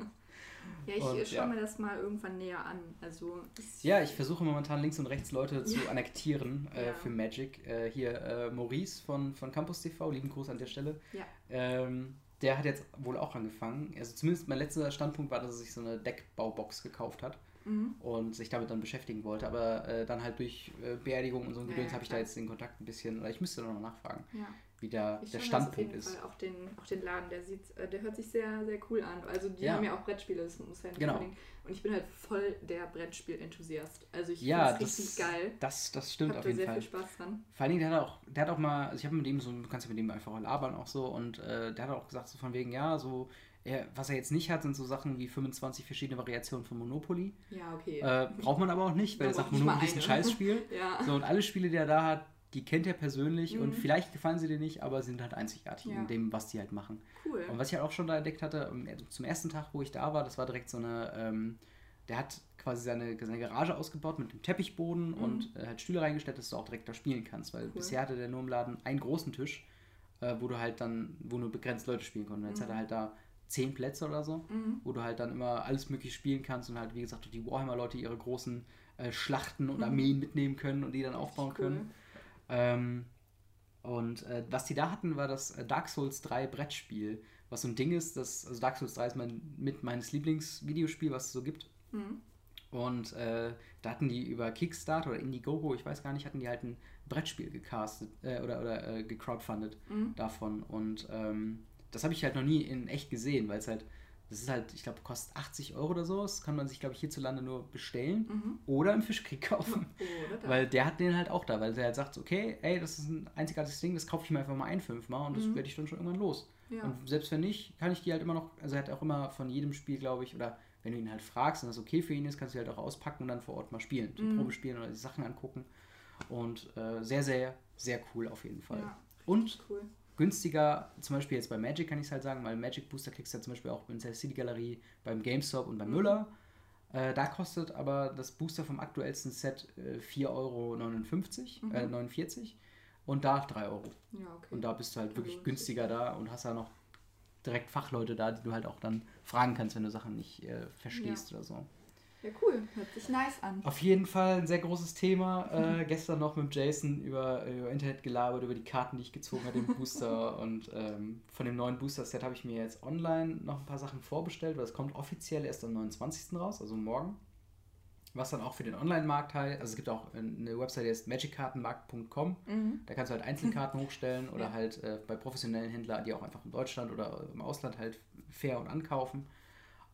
Ja, ich
Und,
schaue
ja.
mir das mal irgendwann näher an. Also
Ja, ich versuche momentan links und rechts Leute zu
Ja.
annektieren äh,
Ja.
für Magic. Äh, hier äh, Maurice von, von Campus TV, lieben Gruß an der Stelle.
Ja.
Ähm, der hat jetzt wohl auch angefangen. Also zumindest mein letzter Standpunkt war, dass er sich so eine Deckbaubox gekauft hat
Mhm.
und sich damit dann beschäftigen wollte. Aber äh, dann halt durch äh, Beerdigung und so ein Gedöns
ja,
habe ich da jetzt den Kontakt ein bisschen, oder ich müsste noch mal nachfragen,
Ja.
Wie
Ich
der
auf
Standpunkt
jeden
ist.
Fall auch den, auch den Laden, der sieht, äh, der hört sich sehr, sehr cool an. Also die
Ja.
haben ja auch Brettspiele, das muss ja nicht
Genau.
unbedingt. Und ich bin halt voll der Brettspiel-Enthusiast. Also ich
Ja,
finde es
das,
richtig geil.
das, das
Ich
stimmt
habe
auf
da
jeden
sehr
Fall.
viel Spaß dran.
Vor allen Dingen, der hat auch, der hat auch mal, also ich habe mit ihm so, du kannst ja mit ihm einfach labern auch so und äh, der hat auch gesagt, so von wegen, ja, so, er, was er jetzt nicht hat, sind so Sachen wie 25 verschiedene Variationen von Monopoly.
Ja, okay.
Äh, braucht man aber auch nicht, weil er sagt, Monopoly ist ein. Scheißspiel.
ja.
So, und alle Spiele, die er da hat, die kennt er persönlich und
Mhm.
vielleicht gefallen sie dir nicht, aber sind halt einzigartig
Ja.
in dem, was die halt machen.
Cool.
Und was ich halt auch schon da entdeckt hatte, um, zum ersten Tag, wo ich da war, das war direkt so eine, ähm, der hat quasi seine, seine Garage ausgebaut mit dem Teppichboden
Mhm.
und äh, hat Stühle reingestellt, dass du auch direkt da spielen kannst, weil
Cool.
bisher hatte der nur im Laden einen großen Tisch, äh, wo du halt dann, wo nur begrenzt Leute spielen konnten. Jetzt
Mhm.
hat er halt da zehn Plätze oder so,
Mhm.
wo du halt dann immer alles möglich spielen kannst und halt, wie gesagt, die Warhammer-Leute ihre großen äh, Schlachten und
Mhm.
Armeen mitnehmen können und die dann
Richtig
aufbauen
cool.
können. Ähm, und äh, was die da hatten, war das äh, Dark Souls 3 Brettspiel. Was so ein Ding ist, das, also Dark Souls 3 ist mein, mit meines Lieblingsvideospiel, was es so gibt.
Mhm.
Und äh, da hatten die über Kickstarter oder Indiegogo, ich weiß gar nicht, hatten die halt ein Brettspiel gecastet äh, oder, oder äh, gecrowdfundet
Mhm.
davon. Und ähm, das habe ich halt noch nie in echt gesehen, weil es halt, das ist halt, ich glaube, kostet 80 Euro oder so. Das kann man sich, glaube ich, hierzulande nur bestellen
Mhm.
oder im Fischkrieg kaufen. Weil der hat den halt auch da, weil der halt sagt, okay, ey, das ist ein einzigartiges Ding, das kaufe ich mir einfach mal ein, fünfmal und das
Mhm.
werde ich dann schon irgendwann los.
ja.
Und selbst wenn nicht, kann ich die halt immer noch, also er hat auch immer von jedem Spiel, glaube ich, oder wenn du ihn halt fragst und das okay für ihn ist, kannst du die halt auch auspacken und dann vor Ort mal spielen. Zum
Mhm.
Probespielen oder die Sachen angucken. Und äh, sehr, sehr, sehr cool auf jeden Fall.
ja.
Und
Cool.
Günstiger, zum Beispiel jetzt bei Magic kann ich es halt sagen, weil Magic Booster kriegst du ja zum Beispiel auch in der City Galerie, beim GameStop und beim
Mhm.
Müller. Äh, da kostet aber das Booster vom aktuellsten Set äh, 4,59 Euro,
Mhm.
äh, 49 und da 3 Euro.
Ja, okay.
Und da bist du halt
Ja,
wirklich günstiger da und hast da noch direkt Fachleute da, die du halt auch dann fragen kannst, wenn du Sachen nicht äh, verstehst oder so.
Ja, cool. Hört sich nice an.
Auf jeden Fall ein sehr großes Thema. Äh, gestern noch mit Jason über, über Internet gelabert, über die Karten, die ich gezogen habe, den Booster. und ähm, von dem neuen Booster-Set habe ich mir jetzt online noch ein paar Sachen vorbestellt, weil es kommt offiziell erst am 29. raus, also morgen. Was dann auch für den Online-Markt halt, also es gibt auch eine Website, die heißt magickartenmarkt.com.
Mhm.
Da kannst du halt Einzelkarten hochstellen oder
Ja.
halt äh, bei professionellen Händlern, die auch einfach in Deutschland oder im Ausland halt fair und ankaufen.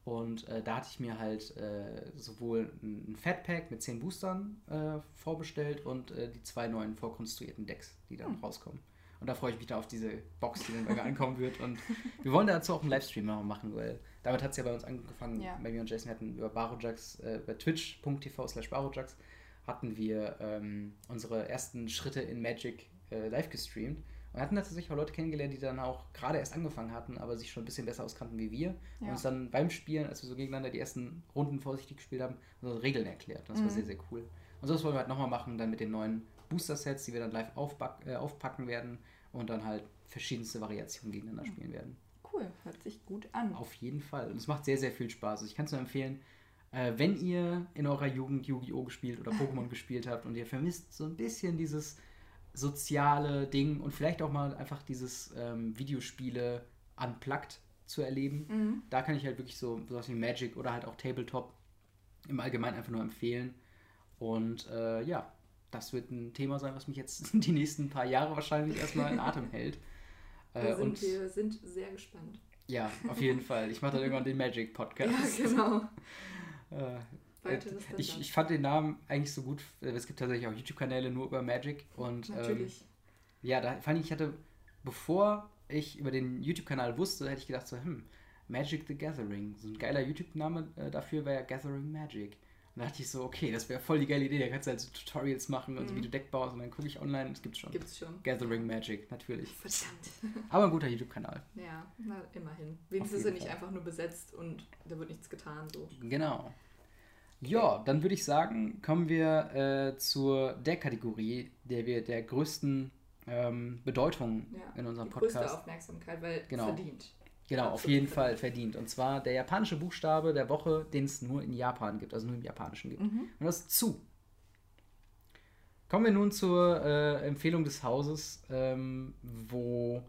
Und äh, da hatte ich mir halt äh, sowohl ein Fatpack mit 10 Boostern äh, vorbestellt und äh, die zwei neuen vorkonstruierten Decks, die dann
Hm.
rauskommen. Und da freue ich mich da auf diese Box, die dann bei mir ankommen wird. Und wir wollen dazu auch einen Livestream machen, weil damit hat es ja bei uns angefangen.
Ja.
Bei mir und Jason hatten über Barojax, äh, bei twitch.tv slash Barojax hatten wir ähm, unsere ersten Schritte in Magic äh, live gestreamt. Und hatten tatsächlich auch Leute kennengelernt, die dann auch gerade erst angefangen hatten, aber sich schon ein bisschen besser auskannten wie wir. Und
Ja.
uns dann beim Spielen, als wir so gegeneinander die ersten Runden vorsichtig gespielt haben, unsere Regeln erklärt. Das war
Mhm.
sehr, sehr cool. Und sowas wollen wir halt nochmal machen, dann mit den neuen Booster-Sets, die wir dann live äh, aufpacken werden und dann halt verschiedenste Variationen gegeneinander spielen werden.
Cool. Hört sich gut an.
Auf jeden Fall. Und es macht sehr, sehr viel Spaß. Also ich kann es nur empfehlen, äh, wenn ihr in eurer Jugend Yu-Gi-Oh! gespielt oder Pokémon gespielt habt und ihr vermisst so ein bisschen dieses soziale Ding und vielleicht auch mal einfach dieses ähm, Videospiele unplugged zu erleben,
Mhm.
da kann ich halt wirklich so sowas wie Magic oder halt auch Tabletop im Allgemeinen einfach nur empfehlen. Und äh, ja, das wird ein Thema sein, was mich jetzt die nächsten paar Jahre wahrscheinlich erstmal in Atem hält. Äh,
Da sind
und
wir sind sehr gespannt.
Ja, auf jeden Fall. Ich mache dann irgendwann den Magic Podcast.
Ja, genau.
Äh, ich, ich fand den Namen eigentlich so gut. Es gibt tatsächlich auch YouTube-Kanäle nur über Magic. Und,
Natürlich.
Ähm, ja, da fand ich, ich hatte, bevor ich über den YouTube-Kanal wusste, hätte ich gedacht so, hm, Magic the Gathering. So ein geiler YouTube-Name äh, dafür wäre Gathering Magic. Und da dachte ich so, okay, das wäre voll die geile Idee. Da kannst du halt so Tutorials machen und so, wie
Mhm.
du Deck baust. Und dann gucke ich online, es gibt's schon.
Gibt's schon.
Gathering Magic, natürlich.
Verdammt.
Aber ein guter YouTube-Kanal.
Ja, na, immerhin. Wenigstens ist er nicht einfach nur besetzt und da wird nichts getan. So.
Genau. Ja, dann würde ich sagen, kommen wir äh, zur der Kategorie, der wir der größten ähm, Bedeutung
Ja,
in unserem
die größte
Podcast
Aufmerksamkeit, weil
Genau.
verdient.
genau auf jeden Fall verdient. Und zwar der japanische Buchstabe der Woche, den es nur in Japan gibt, also nur im Japanischen gibt.
Mhm.
Und das ist zu. Kommen wir nun zur äh, Empfehlung des Hauses, ähm, wo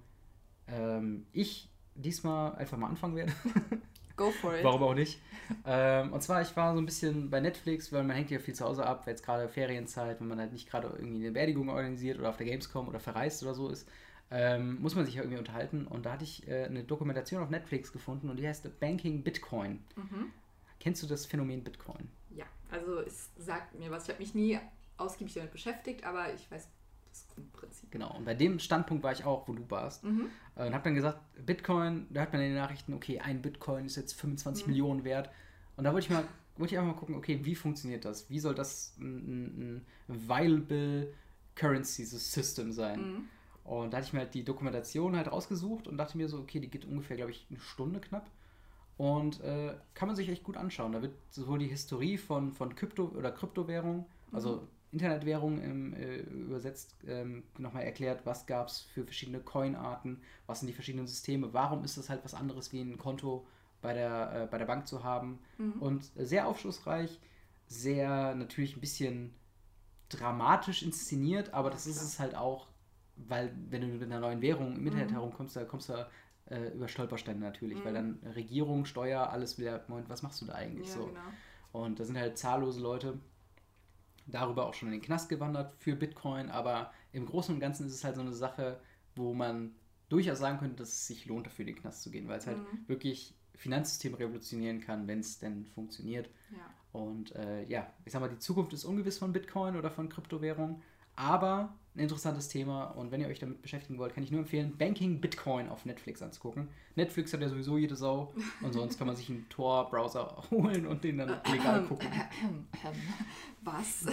ähm, ich diesmal einfach mal anfangen werde.
Go for it.
Warum auch nicht? ähm, und zwar, ich war so ein bisschen bei Netflix, weil man hängt ja viel zu Hause ab, weil jetzt gerade Ferienzeit, wenn man halt nicht gerade irgendwie eine Beerdigung organisiert oder auf der Gamescom oder verreist oder so ist, ähm, muss man sich ja irgendwie unterhalten. Und da hatte ich äh, eine Dokumentation auf Netflix gefunden und die heißt Banking Bitcoin.
Mhm.
Kennst du das Phänomen Bitcoin?
Ja, also es sagt mir was. Ich habe mich nie ausgiebig damit beschäftigt, aber ich weiß das Grundprinzip.
Genau. Und bei dem Standpunkt war ich auch, wo du warst.
Mhm.
Äh, und habe dann gesagt, Bitcoin, da hört man in den Nachrichten, okay, ein Bitcoin ist jetzt 25
Mhm.
Millionen wert. Und da wollte ich mal, wollte ich einfach mal gucken, okay, wie funktioniert das? Wie soll das ein, ein, ein viable Currency System sein?
Mhm.
Und da hatte ich mir halt die Dokumentation halt rausgesucht und dachte mir so, okay, die geht ungefähr, glaube ich, eine Stunde knapp. Und äh, kann man sich echt gut anschauen. Da wird sowohl die Historie von, von Krypto oder Kryptowährung, also Internetwährung im, äh, übersetzt, ähm, nochmal erklärt, was gab es für verschiedene Coinarten, was sind die verschiedenen Systeme, warum ist das halt was anderes wie ein Konto bei der, äh, bei der Bank zu haben.
Mhm.
Und sehr aufschlussreich, sehr natürlich ein bisschen dramatisch inszeniert, aber das ist es halt auch, weil wenn du mit einer neuen Währung im Internet
Mhm.
herumkommst, da kommst du äh, über Stolpersteine natürlich, weil
Mhm.
dann Regierung, Steuer, alles wieder, Moment, was machst du da eigentlich
Ja,
so?
genau.
Und da sind halt zahllose Leute darüber auch schon in den Knast gewandert für Bitcoin, aber im Großen und Ganzen ist es halt so eine Sache, wo man durchaus sagen könnte, dass es sich lohnt, dafür in den Knast zu gehen, weil es halt
Mhm.
wirklich Finanzsystem revolutionieren kann, wenn es denn funktioniert.
Ja.
Und äh, ja, ich sag mal, die Zukunft ist ungewiss von Bitcoin oder von Kryptowährungen, aber ein interessantes Thema. Und wenn ihr euch damit beschäftigen wollt, kann ich nur empfehlen, Banking Bitcoin auf Netflix anzugucken. Netflix hat ja sowieso jede Sau und sonst kann man sich einen Tor-Browser holen und den dann legal gucken.
Was?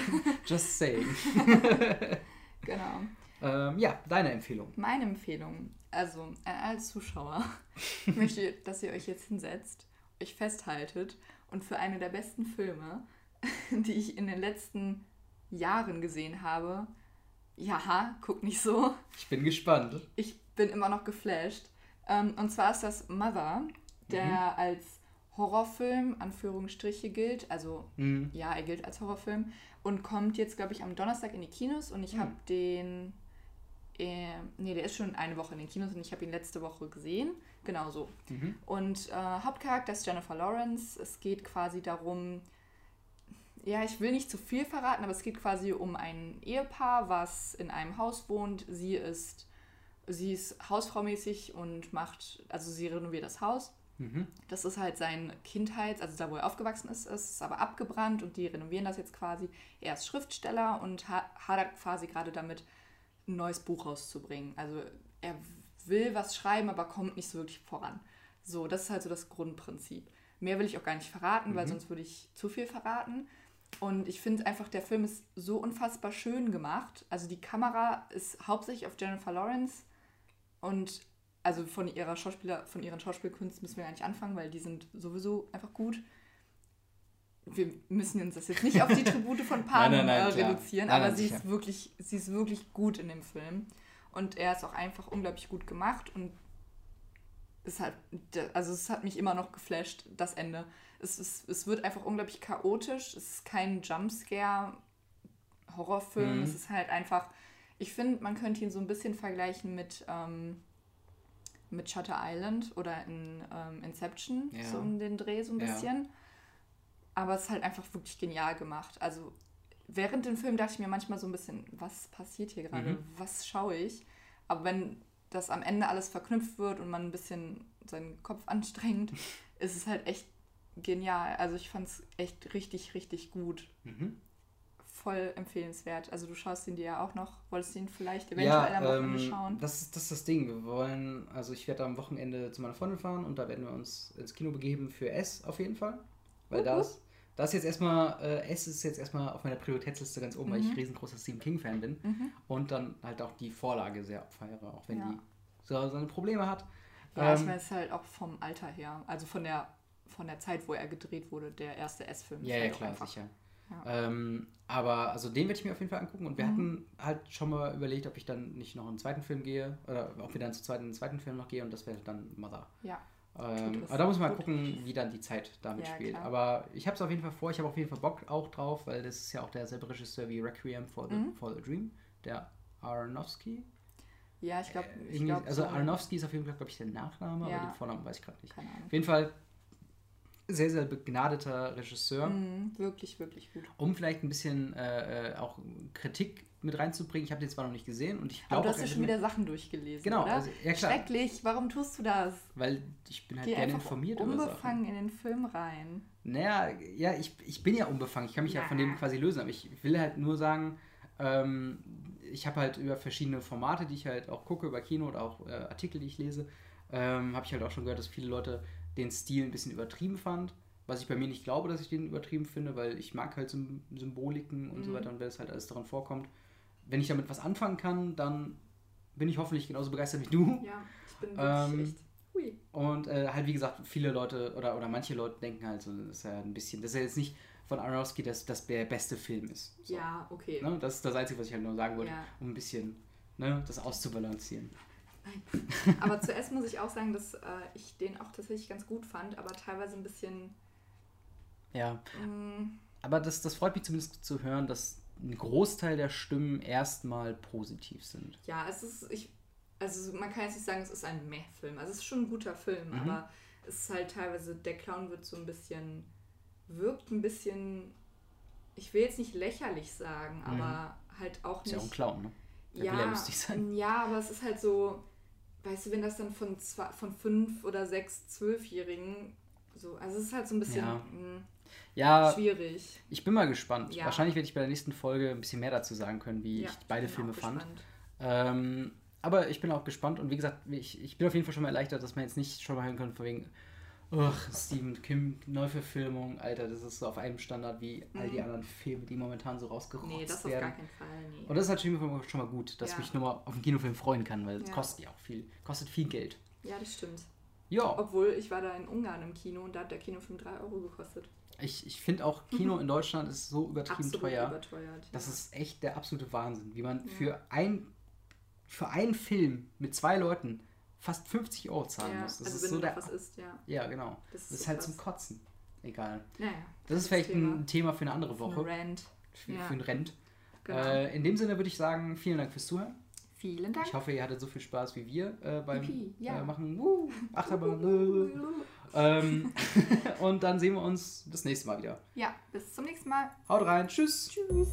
Just saying.
genau.
Ähm, ja, deine Empfehlung.
Meine Empfehlung, also an alle Zuschauer, ich möchte, dass ihr euch jetzt hinsetzt, euch festhaltet und für eine der besten Filme, die ich in den letzten Jahren gesehen habe, ja, guck nicht so,
Ich bin gespannt.
ich bin immer noch geflasht. Ähm, und zwar ist das Mother, der
Mhm.
als Horrorfilm, Anführungsstriche, gilt. Also
Mhm.
ja, er gilt als Horrorfilm und kommt jetzt, glaube ich, am Donnerstag in die Kinos und ich
Hm.
habe den. Äh, nee, der ist schon eine Woche in den Kinos und ich habe ihn letzte Woche gesehen. Genau so.
Mhm.
Und äh, Hauptcharakter ist Jennifer Lawrence. Es geht quasi darum, ja, ich will nicht zu viel verraten, aber es geht quasi um ein Ehepaar, was in einem Haus wohnt. Sie ist, sie ist hausfraumäßig und macht, also sie renoviert das Haus.
Mhm.
Das ist halt sein Kindheit, also da, wo er aufgewachsen ist, ist aber abgebrannt und die renovieren das jetzt quasi. Er ist Schriftsteller und ha hadert quasi gerade damit, ein neues Buch rauszubringen. Also er will was schreiben, aber kommt nicht so wirklich voran. So, das ist halt so das Grundprinzip. Mehr will ich auch gar nicht verraten, weil
Mhm.
sonst würde ich zu viel verraten. Und ich finde einfach, der Film ist so unfassbar schön gemacht. Also die Kamera ist hauptsächlich auf Jennifer Lawrence und also von ihrer Schauspieler, von ihren Schauspielkunst müssen wir gar nicht anfangen, weil die sind sowieso einfach gut. Wir müssen uns das jetzt nicht auf die Tribute von Panem
Nein, nein, nein,
äh, reduzieren, aber sie ist wirklich, sie ist wirklich gut in dem Film. Und er ist auch einfach unglaublich gut gemacht und es hat, also es hat mich immer noch geflasht, das Ende. Es, ist, es wird einfach unglaublich chaotisch. Es ist kein Jumpscare-Horrorfilm.
Mhm.
Es ist halt einfach, ich finde, man könnte ihn so ein bisschen vergleichen mit, ähm, mit Shutter Island oder in ähm, Inception,
Ja.
so um den Dreh so ein
Ja.
bisschen. Aber es ist halt einfach wirklich genial gemacht. Also während dem Film dachte ich mir manchmal so ein bisschen, was passiert hier gerade?
Mhm.
Was schaue ich? Aber wenn dass am Ende alles verknüpft wird und man ein bisschen seinen Kopf anstrengt, ist es halt echt genial. Also ich fand es echt richtig, richtig gut.
Mhm.
Voll empfehlenswert. Also du schaust ihn dir ja auch noch. Wolltest du ihn vielleicht eventuell
ja,
am Wochenende
ähm,
schauen?
Das, ist- das ist das Ding. Wir wollen, also ich werde am Wochenende zu meiner Freundin fahren und da werden wir uns ins Kino begeben für S auf jeden Fall. Weil
Wupp,
da
wupp.
ist, da ist jetzt erstmal, äh, S ist jetzt erstmal auf meiner Prioritätsliste ganz oben, weil ich
Mhm.
riesengroßer Stephen King-Fan bin.
Mhm.
Und dann halt auch die Vorlage sehr abfeiere, auch wenn
Ja.
die so seine Probleme hat.
Ja, ich
Ähm,
meine, es ist halt auch vom Alter her. Also von der, von der Zeit, wo er gedreht wurde, der erste S-Film.
Ja, ja,
halt
klar,
einfach-
sicher.
Ja.
Ähm, aber also den werde ich mir auf jeden Fall angucken und wir
Mhm.
hatten halt schon mal überlegt, ob ich dann nicht noch einen zweiten Film gehe oder ob wir dann zu zweit in den zweiten Film noch gehen und das wäre dann Mother.
Ja.
Ähm, aber da muss man mal gucken, wie dann die Zeit damit
Ja,
spielt.
klar.
Aber ich habe es auf jeden Fall vor, ich habe auf jeden Fall Bock auch drauf, weil das ist ja auch derselbe Regisseur wie Requiem for the,
Mhm.
for the Dream, der Aronofsky.
Ja, ich glaube.
Äh, irgendwie- also Aronofsky ist auf jeden Fall, glaube ich, der Nachname,
Ja.
aber den Vornamen weiß ich gerade nicht.
Keine Ahnung.
Auf jeden Fall sehr, sehr begnadeter Regisseur.
Mhm, wirklich, wirklich gut.
um vielleicht ein bisschen äh, äh, auch Kritik mit reinzubringen. Ich habe den zwar noch nicht gesehen und ich
Aber
glaube
du
auch,
hast ja schon wieder Sachen durchgelesen,
Genau,
oder?
also, ja klar,
Schrecklich, warum tust du das?
weil ich bin halt
Geh
gerne informiert
unbefangen in den Film rein.
Naja, ja, ich, ich bin ja unbefangen, ich kann mich ja von
Na.
dem quasi lösen, aber ich will halt nur sagen, ähm, ich habe halt über verschiedene Formate, die ich halt auch gucke, über Kino oder auch äh, Artikel, die ich lese, ähm, habe ich halt auch schon gehört, dass viele Leute den Stil ein bisschen übertrieben fand. Was ich bei mir nicht glaube, dass ich den übertrieben finde, weil ich mag halt Sym Symboliken und so
Mhm.
weiter und wenn es halt alles daran vorkommt. Wenn ich damit was anfangen kann, dann bin ich hoffentlich genauso begeistert wie du.
Ja, ich bin wirklich
Ähm,
echt. Hui.
Und äh, halt, wie gesagt, viele Leute oder, oder manche Leute denken halt so, dass er ein bisschen, dass er jetzt nicht von Aronofsky das, das der beste Film ist. So,
Ja, okay.
Ne? Das ist das Einzige, was ich halt nur sagen wollte,
Ja.
um ein bisschen ne, das auszubalancieren.
Aber zuerst muss ich auch sagen, dass äh, ich den auch tatsächlich ganz gut fand, aber teilweise ein bisschen.
Ja,
mh,
aber das, das freut mich zumindest zu hören, dass ein Großteil der Stimmen erstmal positiv sind.
ja, es ist. Ich, also man kann jetzt nicht sagen, es ist ein Meh-Film. Also es ist schon ein guter Film,
Mhm.
aber es ist halt teilweise, der Clown wird so ein bisschen. wirkt ein bisschen. Ich will jetzt nicht lächerlich sagen, aber halt auch
Mhm. Ist ja auch ein
nicht.
Clown, ne? Der will ja lustig sein.
Ja, aber es ist halt so, weißt du, wenn das dann von, zwei, von fünf oder sechs, zwölfjährigen so, also es ist halt so ein bisschen
Ja. Ja,
schwierig.
ich bin mal gespannt.
Ja.
Wahrscheinlich werde ich bei der nächsten Folge ein bisschen mehr dazu sagen können, wie
Ja,
ich beide
bin
Filme fand. Ähm, aber ich bin auch gespannt und wie gesagt, ich, ich bin auf jeden Fall schon mal erleichtert, dass man jetzt nicht schon mal hören kann, von wegen, ach, Stephen Kim, Neuverfilmung, Alter, das ist so auf einem Standard wie all die
Mhm.
anderen Filme, die momentan so rausgerotzt
Nee, das auf
werden.
gar keinen Fall. Nee.
Und das ist halt schon mal, schon mal gut, dass
Ja.
ich mich nur mal auf einen Kinofilm freuen kann, weil es
Ja.
kostet ja auch viel, kostet viel Geld.
Ja, das stimmt.
Ja,
Obwohl, ich war da in Ungarn im Kino und da hat der Kinofilm 3 Euro gekostet.
Ich, ich finde auch Kino in Deutschland ist so übertrieben
Absolut
teuer.
überteuert.
Das
ja.
ist echt der absolute Wahnsinn, wie man
Ja.
für ein für einen Film mit zwei Leuten fast 50 Euro zahlen
ja,
muss. Das
also
ist
wenn
so
du
der
was isst, ja.
Ja, genau.
Das
Das ist
so
halt
krass.
zum Kotzen. Egal.
Naja,
Das ist vielleicht
Thema.
ein Thema für eine andere
Für eine
Woche.
Rant.
Für,
Ja.
für ein Rent.
Genau.
Äh, in dem Sinne würde ich sagen, vielen Dank fürs Zuhören.
Vielen Dank.
Ich hoffe, ihr hattet so viel Spaß wie wir äh, beim
Yippie, ja.
äh, Machen. Woo, Achterbahn. ähm, und dann sehen wir uns das nächste Mal wieder.
Ja, bis zum nächsten Mal.
Haut rein. Tschüss.
Tschüss.